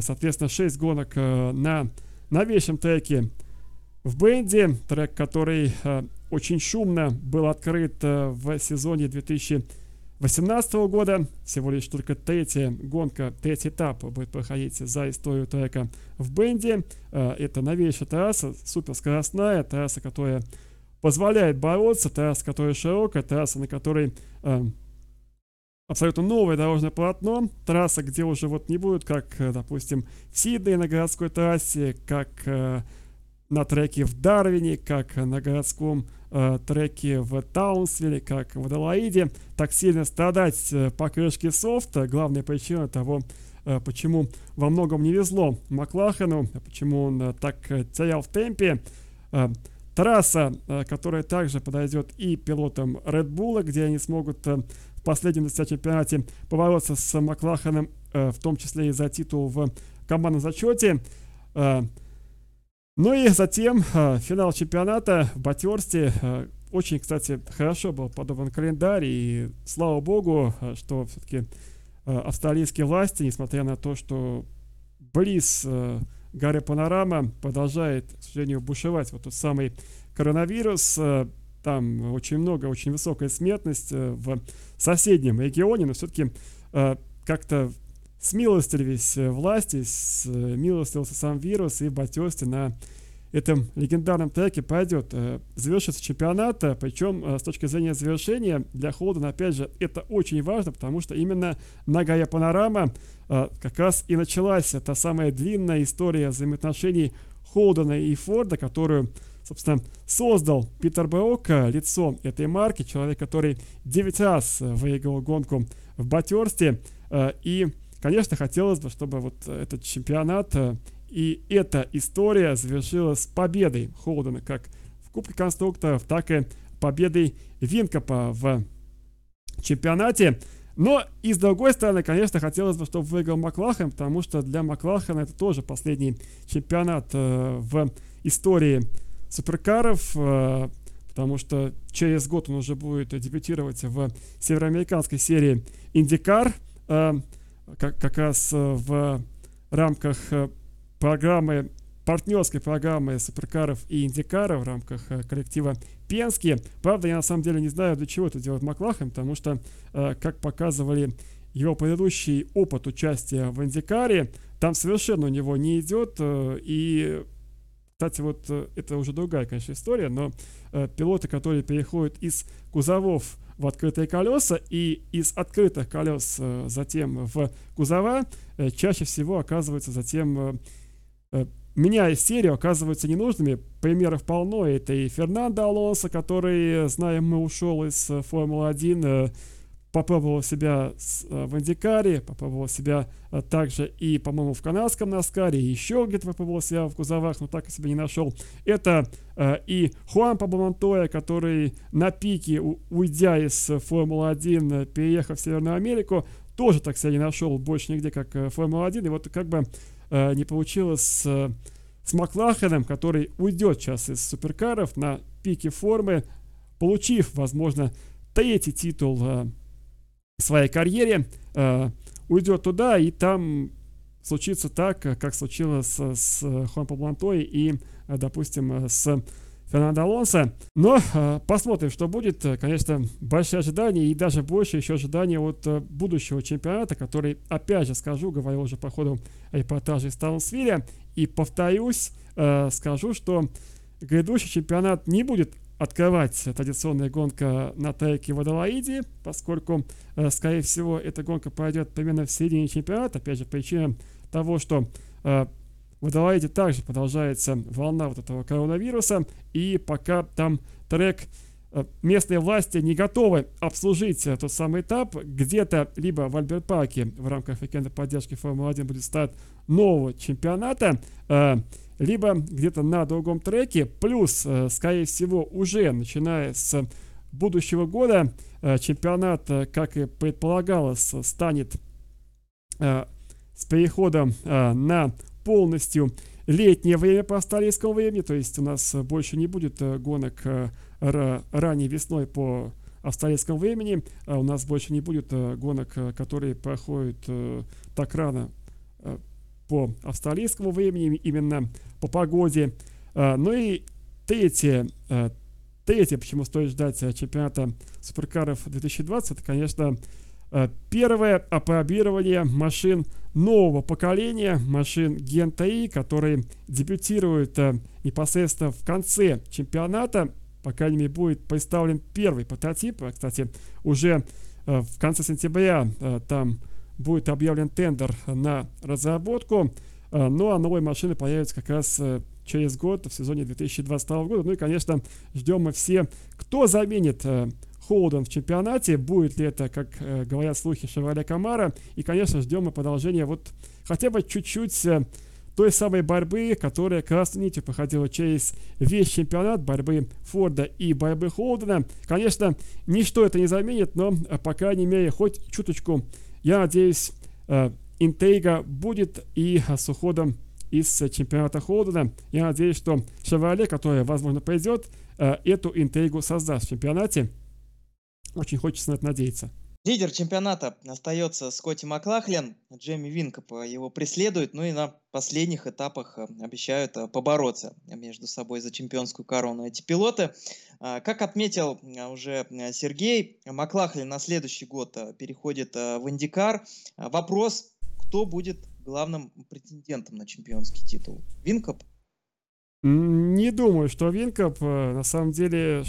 соответственно, 6 гонок на новейшем треке в Бенде. Трек, который очень шумно был открыт в сезоне 2000 2018 года всего лишь только третья гонка, третий этап будет проходить за историю трека в Бенде. Э, это новейшая трасса, суперскоростная, трасса, которая позволяет бороться, трасса, которая широкая, трасса, на которой э, абсолютно новое дорожное полотно, трасса, где уже вот не будет, как, э, допустим, в Сиднее на городской трассе, как на треке в Дарвине, как на городском э, треки в Таунсвилле, как в Аделаиде, так сильно страдать э, по крышке софта. Главная причина того, э, почему во многом не везло Маклахену, почему он э, так э, терял в темпе. Э, трасса, которая также подойдет и пилотам Red Bull, где они смогут в последнем на чемпионате побороться с Маклахеном, э, в том числе и за титул в командном зачете. Ну и затем э, финал чемпионата в Батерсте. Э, очень, кстати, хорошо был подобран календарь, и слава богу, э, что все-таки э, австралийские власти, несмотря на то, что близ горы Панорама продолжает, к сожалению, бушевать вот тот самый коронавирус, там очень много, очень высокая смертность в соседнем регионе, но все-таки как-то смилостивились э, власти, смилостивился э, сам вирус, и в Батёсте на этом легендарном треке пойдет э, завершится чемпионат, причем с точки зрения завершения для Холдена, опять же, это очень важно, потому что именно на Гая Панорама как раз и началась та самая длинная история взаимоотношений Холдена и Форда, которую, собственно, создал Питер Беок, лицо этой марки, человек, который 9 раз выиграл гонку в Батерсте, и Конечно, хотелось бы, чтобы вот этот чемпионат э, и эта история завершилась победой Холдена как в Кубке конструкторов, так и победой Винкопа в чемпионате. Но и с другой стороны, конечно, хотелось бы, чтобы выиграл Маклахен, потому что для Маклахена это тоже последний чемпионат э, в истории суперкаров, э, потому что через год он уже будет дебютировать в североамериканской серии IndyCar. Э, как, как раз э, в рамках э, программы партнерской программы суперкаров и индикаров в рамках э, коллектива Пенски. Правда, я на самом деле не знаю, для чего это делает Маклахан, потому что, как показывали его предыдущий опыт участия в индикаре, там совершенно у него не идет. И, кстати, вот это уже другая, конечно, история, но пилоты, которые переходят из кузовов в открытые колеса и из открытых колес э, затем в кузова э, чаще всего оказываются затем э, меняя серию, оказываются ненужными. Примеров полно. Это и Фернандо Алонсо, который, знаем мы, ушел из Формулы-1 попробовал себя э, в Индикаре, попробовал себя э, также и, по-моему, в канадском Наскаре, еще где-то попробовал себя в кузовах, но так и себя не нашел. Это э, и Хуан Пабло который на пике, уйдя из Формулы-1, переехав в Северную Америку, тоже так себя не нашел больше нигде, как Формула-1. И вот как бы не получилось с, с Маклахеном, который уйдет сейчас из суперкаров на пике формы, получив, возможно, третий титул своей карьере, уйдет туда и там случится так, как случилось с Хуан Паблантой и, допустим, с Фернандо Алонсо. Но э, посмотрим, что будет. Конечно, большие ожидания и даже больше еще ожидания от э, будущего чемпионата, который, опять же скажу, говорил уже по ходу репортажа из Таунсвилля. И повторюсь, э, скажу, что грядущий чемпионат не будет открывать традиционная гонка на треке в Адалаиде, поскольку, э, скорее всего, эта гонка пройдет примерно в середине чемпионата. Опять же, причина того, что э, в Адалаиде также продолжается волна вот этого коронавируса, и пока там трек э, местные власти не готовы обслужить тот самый этап, где-то либо в Альберт-Парке в рамках уикенда поддержки Формулы-1 будет старт нового чемпионата, либо где-то на другом треке, плюс, скорее всего, уже начиная с будущего года чемпионат, как и предполагалось, станет с переходом на полностью летнее время по австралийскому времени, то есть у нас больше не будет э, гонок э, ранней весной по австралийскому времени, а у нас больше не будет э, гонок, которые проходят так рано по австралийскому времени, именно по погоде. Ну и третье, третье, почему стоит ждать чемпионата суперкаров 2020, это, конечно, первое опробирование машин нового поколения машин Gen TI, которые дебютируют э, непосредственно в конце чемпионата. По крайней мере, будет представлен первый прототип. Э, кстати, уже э, в конце сентября э, там будет объявлен тендер на разработку. Э, ну а новые машины появятся как раз э, через год, в сезоне 2022 года. Ну и, конечно, ждем мы все, кто заменит э, Холден в чемпионате. Будет ли это, как э, говорят слухи, Шевале Камара. И, конечно, ждем мы продолжения вот хотя бы чуть-чуть той самой борьбы, которая красной нитью проходила через весь чемпионат, борьбы Форда и борьбы Холдена. Конечно, ничто это не заменит, но, э, по крайней мере, хоть чуточку, я надеюсь, э, интрига будет и с уходом из чемпионата Холдена. Я надеюсь, что Шевале, который, возможно, пойдет, э, эту интригу создаст в чемпионате. Очень хочется на это надеяться. Лидер чемпионата остается Скотти Маклахлен, Джейми Винкоп его преследует, ну и на последних этапах э, обещают э, побороться между собой за чемпионскую корону эти пилоты. А, как отметил э, уже Сергей, Маклахлен на следующий год переходит в Индикар. Вопрос, кто будет главным претендентом на чемпионский титул? Винкоп? Не думаю, что Винкоп. На самом деле,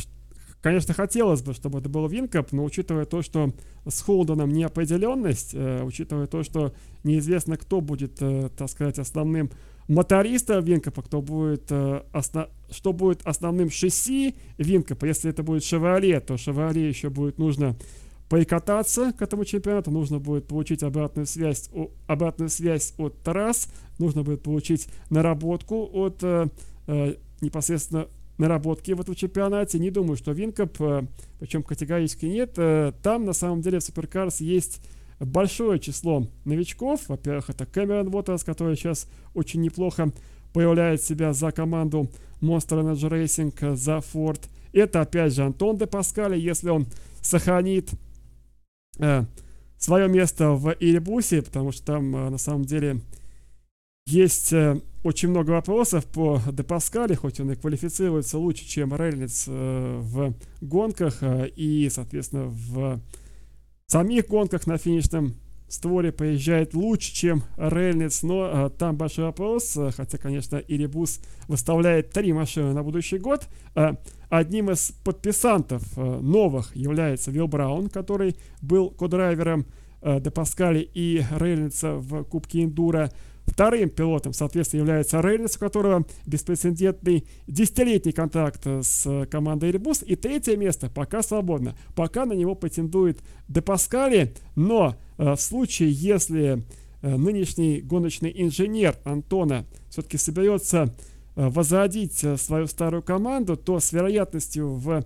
Конечно, хотелось бы, чтобы это был Винкоп, но учитывая то, что с Холденом неопределенность, э, учитывая то, что неизвестно, кто будет, э, так сказать, основным мотористом Винкопа, кто будет, э, осно... что будет основным шасси Винкопа. Если это будет Шевроле, то Шевроле еще будет нужно прикататься к этому чемпионату, нужно будет получить обратную связь, о, обратную связь от трасс, нужно будет получить наработку от э, э, непосредственно наработки в этом чемпионате. Не думаю, что Винкоп, э, причем категорически нет. Э, там на самом деле в Суперкарс есть большое число новичков. Во-первых, это Кэмерон Уотерс, который сейчас очень неплохо появляет себя за команду Monster Energy Racing, за Ford. Это опять же Антон де Паскале, если он сохранит э, свое место в Ирибусе, потому что там э, на самом деле есть э, очень много вопросов по Де Паскале, хоть он и квалифицируется лучше, чем Рейнольдс э, в гонках э, и, соответственно, в самих гонках на финишном створе поезжает лучше, чем Рейнольдс, но там большой вопрос, хотя, конечно, Ирибус выставляет три машины на будущий год. одним из подписантов новых является Вилл Браун, который был кодрайвером Де Паскали и Рейнольдса в Кубке Индура. Вторым пилотом, соответственно, является Рейнольдс, у которого беспрецедентный десятилетний контракт с командой Airbus. И третье место пока свободно. Пока на него претендует Де Паскали, но э, в случае, если э, нынешний гоночный инженер Антона все-таки соберется э, возродить э, свою старую команду, то с вероятностью в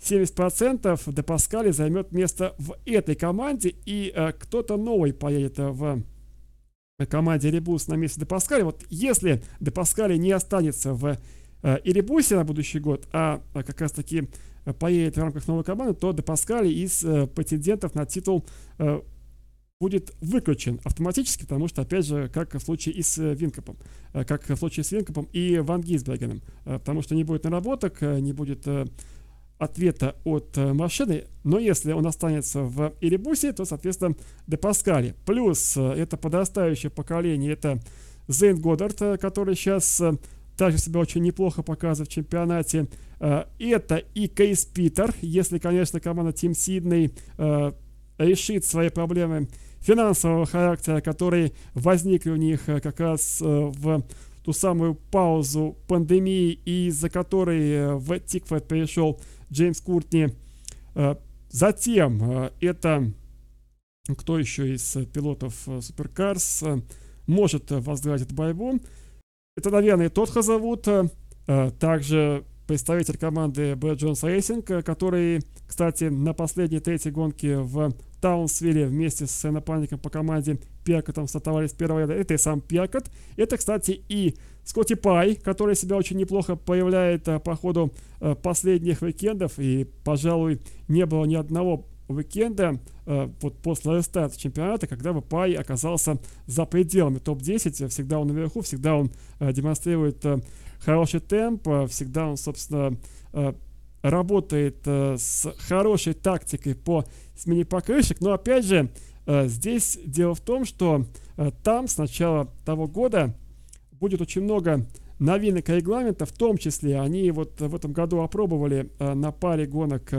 70% Де Паскали займет место в этой команде, и э, кто-то новый поедет в команде Ребус на месте Депаскаля. Вот если Депаскаля не останется в э, Ирибусе на будущий год, а, а как раз таки поедет в рамках новой команды, то Депаскали из э, претендентов на титул э, будет выключен автоматически, потому что, опять же, как в случае и с Винкопом, э, как в случае с Винкопом и Ван Гисбергеном, э, потому что не будет наработок, э, не будет ответа от машины, но если он останется в Ирибусе, то, соответственно, Де Паскали. Плюс это подрастающее поколение, это Зейн Годдард, который сейчас также себя очень неплохо показывает в чемпионате. Это и Кейс Питер, если, конечно, команда Тим Сидней решит свои проблемы финансового характера, которые возникли у них э, как раз э, в ту самую паузу пандемии, из-за которой э, в Tickford перешел Джеймс Куртни. Затем это кто еще из пилотов Supercars может возглавить борьбу. Это, наверное, Тодд Хейзелвуд. Также представитель команды Brad Jones Racing, который, кстати, на последней третьей гонке в Таунсвилле вместе с напарником по команде Перкотом стартовали с первого ряда. Это и сам Перкот. Это, кстати, и Скотти Пай, который себя очень неплохо появляет а, по ходу а, последних уикендов. И, пожалуй, не было ни одного уикенда а, вот после старта чемпионата, когда бы Пай оказался за пределами топ-10. Всегда он наверху, всегда он демонстрирует хороший темп, всегда он, собственно, работает а, с хорошей тактикой по смене покрышек. Но опять же, э, здесь дело в том, что э, там с начала того года будет очень много новинок регламента, в том числе они вот в этом году опробовали э, на паре гонок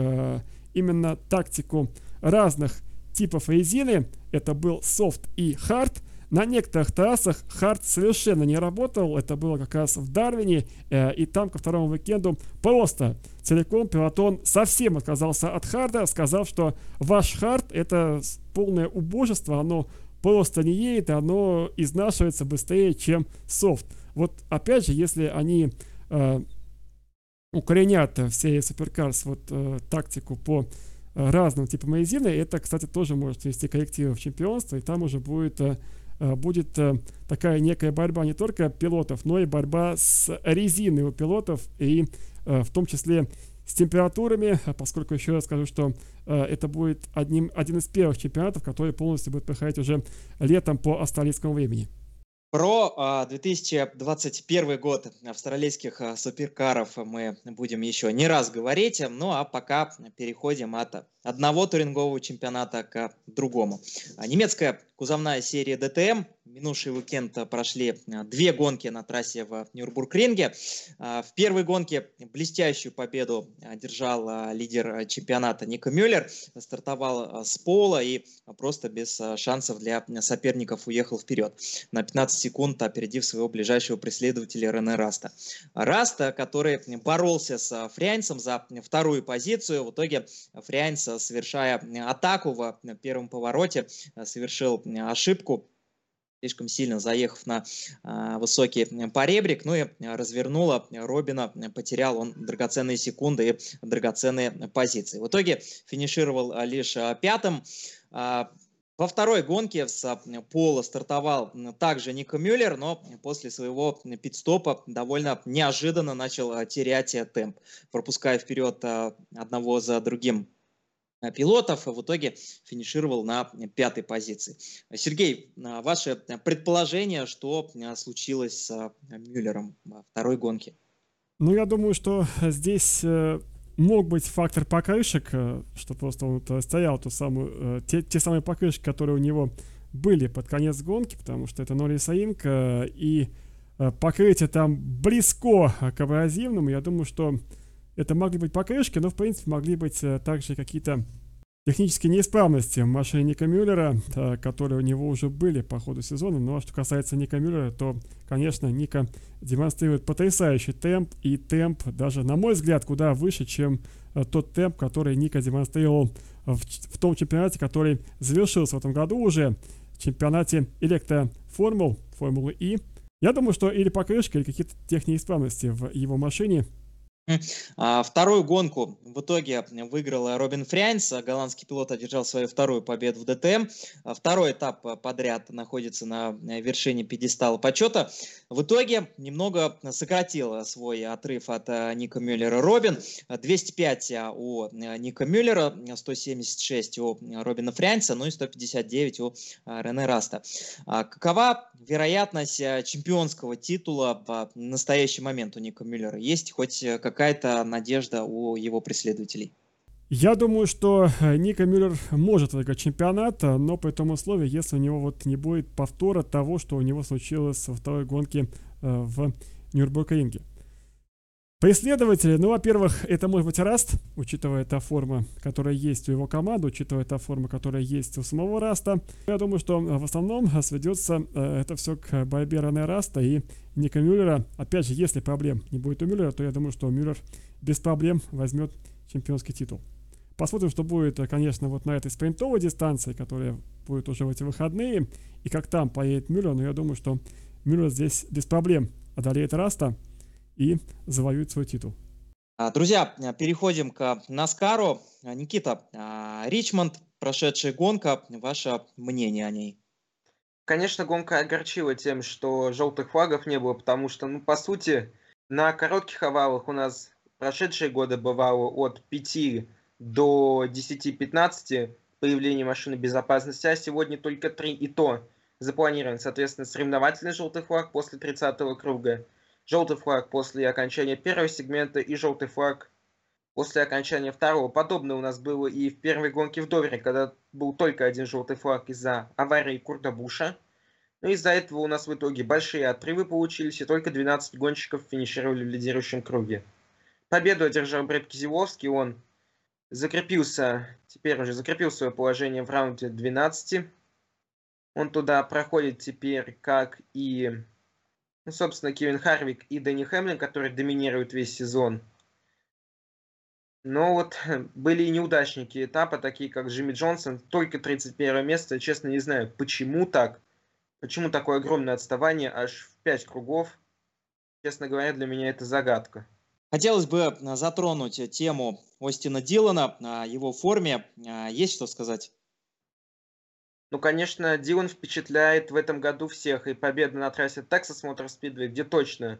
именно тактику разных типов резины. Это был софт и хард. На некоторых трассах хард совершенно не работал. Это было как раз в Дарвине. И там ко второму уикенду просто целиком пелотон совсем отказался от харда, сказав, что ваш хард это полное убожество, оно просто не едет, оно изнашивается быстрее, чем софт. Вот опять же, если они э, укоренят в Supercars вот э, тактику по э, разным типам резины, это, кстати, тоже может внести коррективы в чемпионство, и там уже будет э, э будет э, такая некая борьба не только пилотов, но и борьба с резиной у пилотов и Э, в том числе с температурами, поскольку еще раз скажу, что э, это будет одним, один из первых чемпионатов, который полностью будет проходить уже летом по австралийскому времени. Про 2021 а, год австралийских а, суперкаров мы будем еще не раз говорить, ну а пока переходим от одного турингового чемпионата к другому. Немецкая кузовная серия ДТМ. Минувший уикенд прошли две гонки на трассе в Нюрбургринге. В первой гонке блестящую победу одержал лидер чемпионата Нико Мюллер. Стартовал с поула и просто без шансов для соперников уехал вперед. На 15 секунд опередив своего ближайшего преследователя Рене Раста. Раста, который боролся с Фряйнсом за вторую позицию. В итоге Фрянц совершая атаку в первом повороте, совершил ошибку, слишком сильно заехав на э, высокий поребрик, ну и развернула Робина, потерял он драгоценные секунды и драгоценные позиции. В итоге финишировал лишь пятым. Во второй гонке с пола стартовал также Ника Мюллер, но после своего пидстопа довольно неожиданно начал терять темп, пропуская вперед одного за другим Э, пилотов, в итоге финишировал на пятой позиции. Сергей, ваше предположение, что э, случилось с э, Мюллером во второй гонке? Ну, я думаю, что здесь мог быть фактор покрышек, что просто он стоял ту самую, те, те самые покрышки, которые у него были под конец гонки, потому что это Норрис Инк, и покрытие там близко к абразивному. Я думаю, что это могли быть покрышки, но в принципе могли быть э, также какие-то технические неисправности в машине Ника Мюллера, э, которые у него уже были по ходу сезона. Ну а что касается Ника Мюллера, то, конечно, Ника демонстрирует потрясающий темп, и темп даже, на мой взгляд, куда выше, чем э, тот темп, который Ника демонстрировал в, в том чемпионате, который завершился в этом году уже, чемпионате электроформул, Формулы И. Я думаю, что или покрышка, или какие-то технические неисправности в его машине вторую гонку в итоге выиграл Робин Фрянс. Голландский пилот одержал свою вторую победу в ДТМ. А, второй этап подряд находится на вершине пьедестала почета. В итоге немного сократил свой отрыв от а, Ника Мюллера Робин. 205 у Ника Мюллера, 176 у Робина Фрянса, ну и 159 у Рене Раста. Какова вероятность чемпионского титула в настоящий момент у Нико Мюллера? Есть хоть как какая-то надежда у его преследователей. Я думаю, что э, Нико Мюллер может выиграть чемпионат, э, но при том условии, если у него вот не будет повтора того, что у него случилось во второй гонке э, в Нюрнбург-ринге. Преследователи, ну, во-первых, это может быть Раст, учитывая та форма, которая есть у его команды, учитывая та форма, которая есть у самого Раста. Я думаю, что в основном сведется э, это все к борьбе Рене Раста и Нико Мюллера. Опять же, если проблем не будет у Мюллера, то я думаю, что Мюллер без проблем возьмет чемпионский титул. Посмотрим, что будет, конечно, вот на этой спринтовой дистанции, которая будет уже в эти выходные, и как там поедет Мюллер, но я думаю, что Мюллер здесь без проблем одолеет Раста и завоюет свой титул. А, друзья, переходим к Наскару. А, Никита, а, Ричмонд, прошедшая гонка, ваше мнение о ней? Конечно, гонка огорчила тем, что желтых флагов не было, потому что, ну, по сути, на коротких овалах у нас прошедшие годы бывало от 5 до 10-15 появления машины безопасности, а сегодня только 3 и то запланирован, соответственно, соревновательный желтый флаг после 30 круга желтый флаг после окончания первого сегмента и желтый флаг после окончания второго. Подобное у нас было и в первой гонке в Довере, когда был только один желтый флаг из-за аварии Курта Буша. Но из-за этого у нас в итоге большие отрывы получились, и только 12 гонщиков финишировали в лидирующем круге. Победу одержал Брэд Кизиловский, он закрепился, теперь уже закрепил свое положение в раунде 12. Он туда проходит теперь, как и ну, собственно, Кевин Харвик и Дэнни Хэмлин, которые доминируют весь сезон. Но вот были и неудачники этапа, такие как Джимми Джонсон, только 31 место. Честно, не знаю, почему так. Почему такое огромное отставание аж в 5 кругов. Честно говоря, для меня это загадка. Хотелось бы а, затронуть тему Остина Дилана, его форме. А, есть что сказать? Ну, конечно, Дилан впечатляет в этом году всех. И победа на трассе Texas Motor Speedway, где точно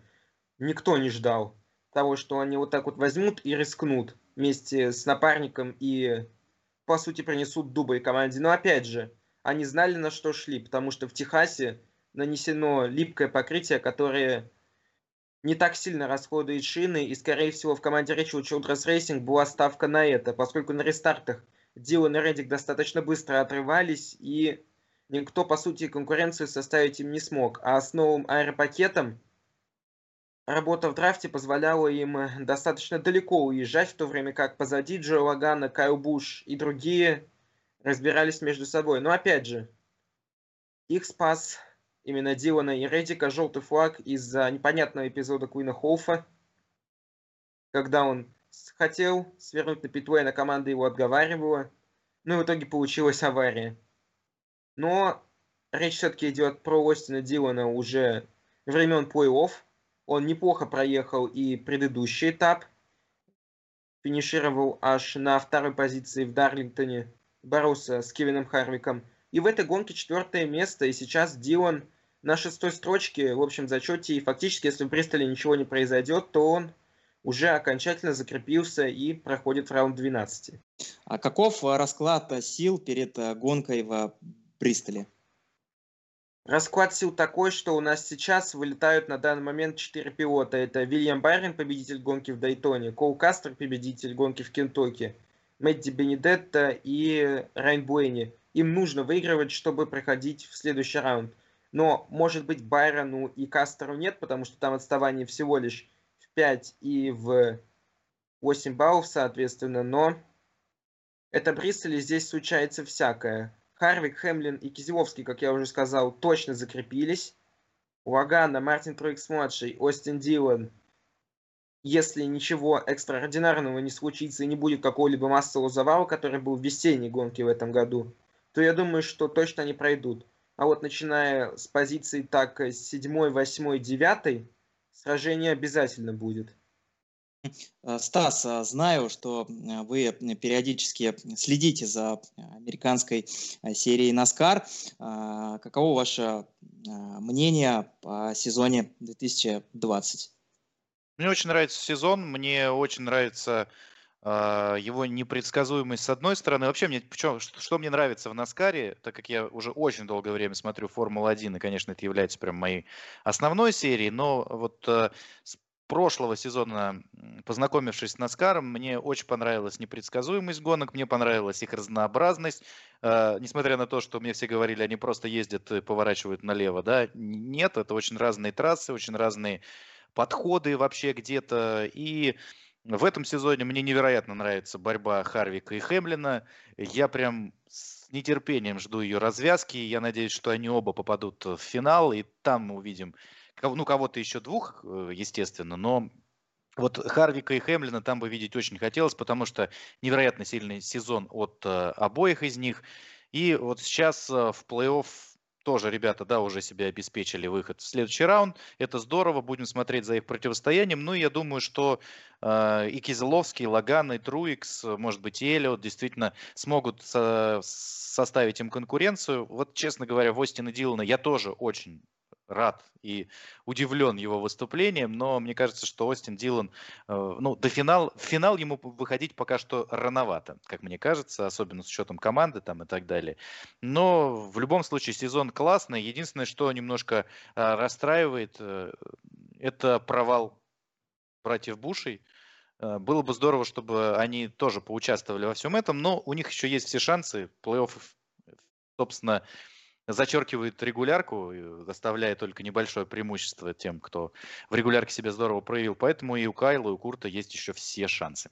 никто не ждал того, что они вот так вот возьмут и рискнут вместе с напарником и, по сути, принесут дубль команде. Но, опять же, они знали, на что шли, потому что в Техасе нанесено липкое покрытие, которое не так сильно расходует шины, и, скорее всего, в команде Rachel Childress Racing была ставка на это, поскольку на рестартах Дилан и Реддик достаточно быстро отрывались, и никто, по сути, конкуренцию составить им не смог. А с новым аэропакетом работа в драфте позволяла им достаточно далеко уезжать, в то время как позади Джо Лагана, Кайл Буш и другие разбирались между собой. Но опять же, их спас именно Дилана и Реддика желтый флаг из-за непонятного эпизода Куина Холфа, когда он хотел свернуть на питлейн, а команда его отговаривала. Ну и в итоге получилась авария. Но речь все-таки идет про Остина Дилана уже времен плей-офф. Он неплохо проехал и предыдущий этап. Финишировал аж на второй позиции в Дарлингтоне. Боролся с Кевином Харвиком. И в этой гонке четвертое место. И сейчас Дилан на шестой строчке в общем зачете. И фактически, если в Бристоле ничего не произойдет, то он уже окончательно закрепился и проходит в раунд 12. А каков э, расклад э, сил перед э, гонкой в Бристоле? Расклад сил такой, что у нас сейчас вылетают на данный момент четыре пилота. Это Вильям Байрон, победитель гонки в Дайтоне, Кол Кастер, победитель гонки в Кентукки, Мэтти Бенедетта и Райан Буэни. Им нужно выигрывать, чтобы проходить в следующий раунд. Но, может быть, Байрону и Кастеру нет, потому что там отставание всего лишь 5 и в 8 баллов, соответственно, но это Бристоль, здесь случается всякое. Харвик, Хемлин и Кизиловский, как я уже сказал, точно закрепились. Лагана, Мартин Труикс-младший, Остин Дилан, если ничего экстраординарного не случится и не будет какого-либо массового завала, который был в весенней гонке в этом году, то я думаю, что точно они пройдут. А вот начиная с позиции так 7, 8, 9, сражение обязательно будет. Э, Стас, э, знаю, что вы периодически следите за американской серией NASCAR. Каково ваше мнение по сезоне 2020? Мне очень нравится сезон, мне очень нравится а, его непредсказуемость с одной стороны. Вообще, мне, что, что мне нравится в Наскаре, так как я уже очень долгое время смотрю Формулу-1, и, конечно, это является прям моей основной серией, но вот э, с прошлого сезона, познакомившись с Наскаром, мне очень понравилась непредсказуемость гонок, мне понравилась их разнообразность, э, несмотря на то, что мне все говорили, они просто ездят и поворачивают налево, да, нет, это очень разные трассы, очень разные подходы вообще где-то, и в этом сезоне мне невероятно нравится борьба Харвика и Хемлина. Я прям с нетерпением жду ее развязки. Я надеюсь, что они оба попадут в финал, и там мы увидим, ну, кого-то еще двух, э, естественно, но вот Харвика и Хемлина там бы видеть очень хотелось, потому что невероятно сильный сезон от э, обоих из них. И вот сейчас э, в плей-офф тоже ребята, да, уже себе обеспечили выход в следующий раунд. Это здорово, будем смотреть за их противостоянием. Ну, я думаю, что э, и Кизеловский, и Лаган, и Труикс, может быть, и Эллиот действительно смогут со- составить им конкуренцию. Вот, честно говоря, в Остина Дилана я тоже очень рад и удивлен его выступлением, но мне кажется, что Остин Дилан, э, ну, до финала, в финал ему выходить пока что рановато, как мне кажется, особенно с учетом команды там и так далее. Но в любом случае сезон классный. Единственное, что немножко э, расстраивает, э, это провал братьев Бушей. Было бы здорово, чтобы они тоже поучаствовали во всем этом, но у них еще есть все шансы. Плей-офф, собственно, зачеркивает регулярку, оставляя только небольшое преимущество тем, кто в регулярке себя здорово проявил. Поэтому и у Кайла, и у Курта есть еще все шансы.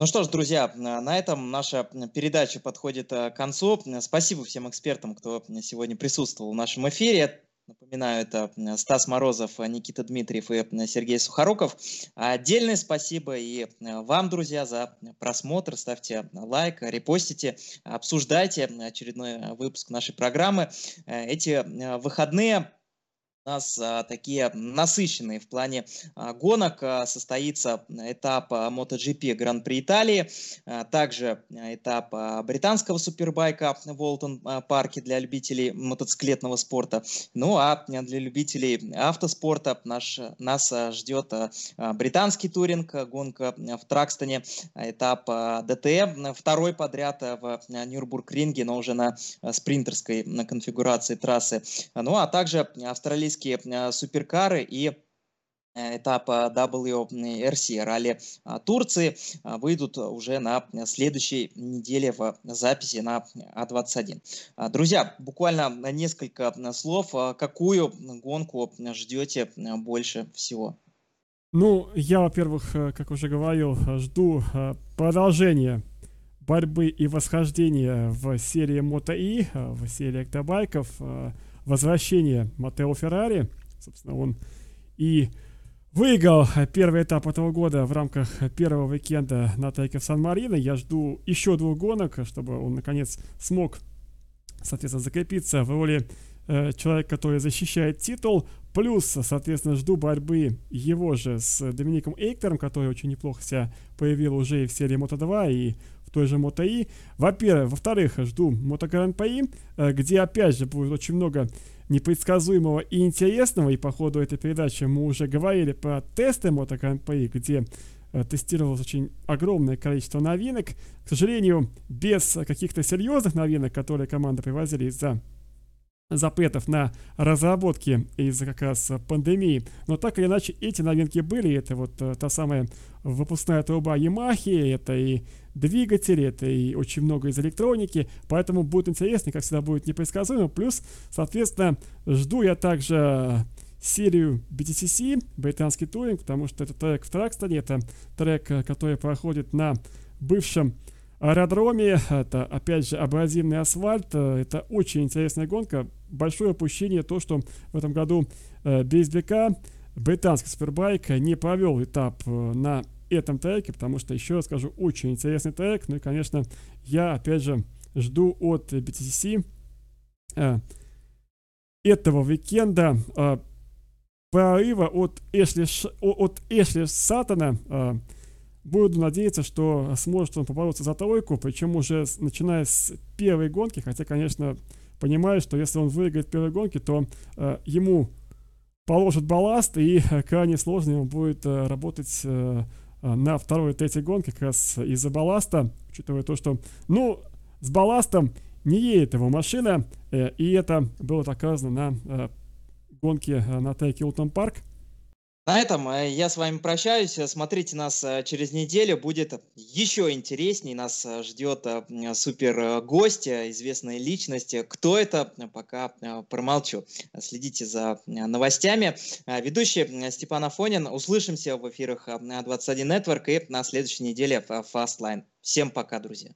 Ну что ж, друзья, на этом наша передача подходит э, к концу. Спасибо всем экспертам, кто сегодня присутствовал в нашем эфире. Напоминаю, это Стас Морозов, Никита Дмитриев и Сергей Сухоруков. Отдельное спасибо и вам, друзья, за просмотр. Ставьте лайк, репостите, обсуждайте очередной выпуск нашей программы. Эти выходные у нас а, такие насыщенные в плане а, гонок. А, состоится этап MotoGP Гран-при Италии, также этап британского супербайка в Уолтон парке для любителей мотоциклетного спорта. Ну а для любителей автоспорта наш, нас ждет британский туринг, гонка в Тракстоне, этап ДТМ, второй подряд в Нюрбург-ринге, но уже на спринтерской конфигурации трассы. Ну а также австралийский российские э, суперкары и э, этапа WRC ралли Турции выйдут уже на следующей неделе в записи на А21. А, друзья, буквально несколько слов. Какую гонку ждете больше всего? Ну, я, во-первых, э, как уже говорил, жду продолжения борьбы и восхождения в серии Moto E, в серии актобайков, возвращение Матео Феррари. Собственно, он и выиграл первый этап этого года в рамках первого уикенда на тайке в Сан-Марино. Я жду еще двух гонок, чтобы он наконец смог, соответственно, закрепиться в роли э, человека, который защищает титул. Плюс, соответственно, жду борьбы его же с Домиником Эйктором, который очень неплохо себя появил уже и в серии Moto 2, и той же Moto E. Во-первых, во-вторых, жду Moto Grand Prix, э, где опять же будет очень много непредсказуемого и интересного, и по ходу этой передачи мы уже говорили про тесты Moto Grand Prix, где э, тестировалось очень огромное количество новинок. К сожалению, без каких-то серьезных новинок, которые команда привозили из-за запретов на разработки из-за как раз пандемии. Но так или иначе, эти новинки были. Это вот э, та самая выпускная труба Yamaha, это и двигатели, это и очень много из электроники. Поэтому будет интересно, как всегда будет непредсказуемо. Плюс, соответственно, жду я также серию BTCC, британский туринг, потому что это трек в Тракстоне, это трек, э, который проходит на бывшем аэродроме. Это, опять же, абразивный асфальт. Э, это очень интересная гонка. Большое упущение то, что в этом году э, BSBK, британский супербайк, не провел этап э, на этом треке, потому что, еще раз скажу, очень интересный трек. Ну и, конечно, я, опять же, жду от BTCC э, этого уикенда э, прорыва от Эшли, от Эшли Сатана. Буду надеяться, что сможет он побороться за тройку, причем уже начиная с первой гонки, хотя, конечно, понимаю, что если он выиграет первой гонки, то э, ему положат балласт, и крайне сложно ему будет э, работать э, на второй и третьей гонке как раз из-за балласта, учитывая то, что, ну, с балластом не едет его машина, э, и это было доказано на э, гонке э, на треке Ултон Парк. На этом э, я с вами прощаюсь. Смотрите нас э, через неделю. Будет еще интереснее. Нас э, ждет супер гость, известная личность. Кто это, пока промолчу. Следите за новостями. Ведущий Степан Афонин. Услышимся в эфирах 21 Network и на следующей неделе в Fastline. Всем пока, друзья.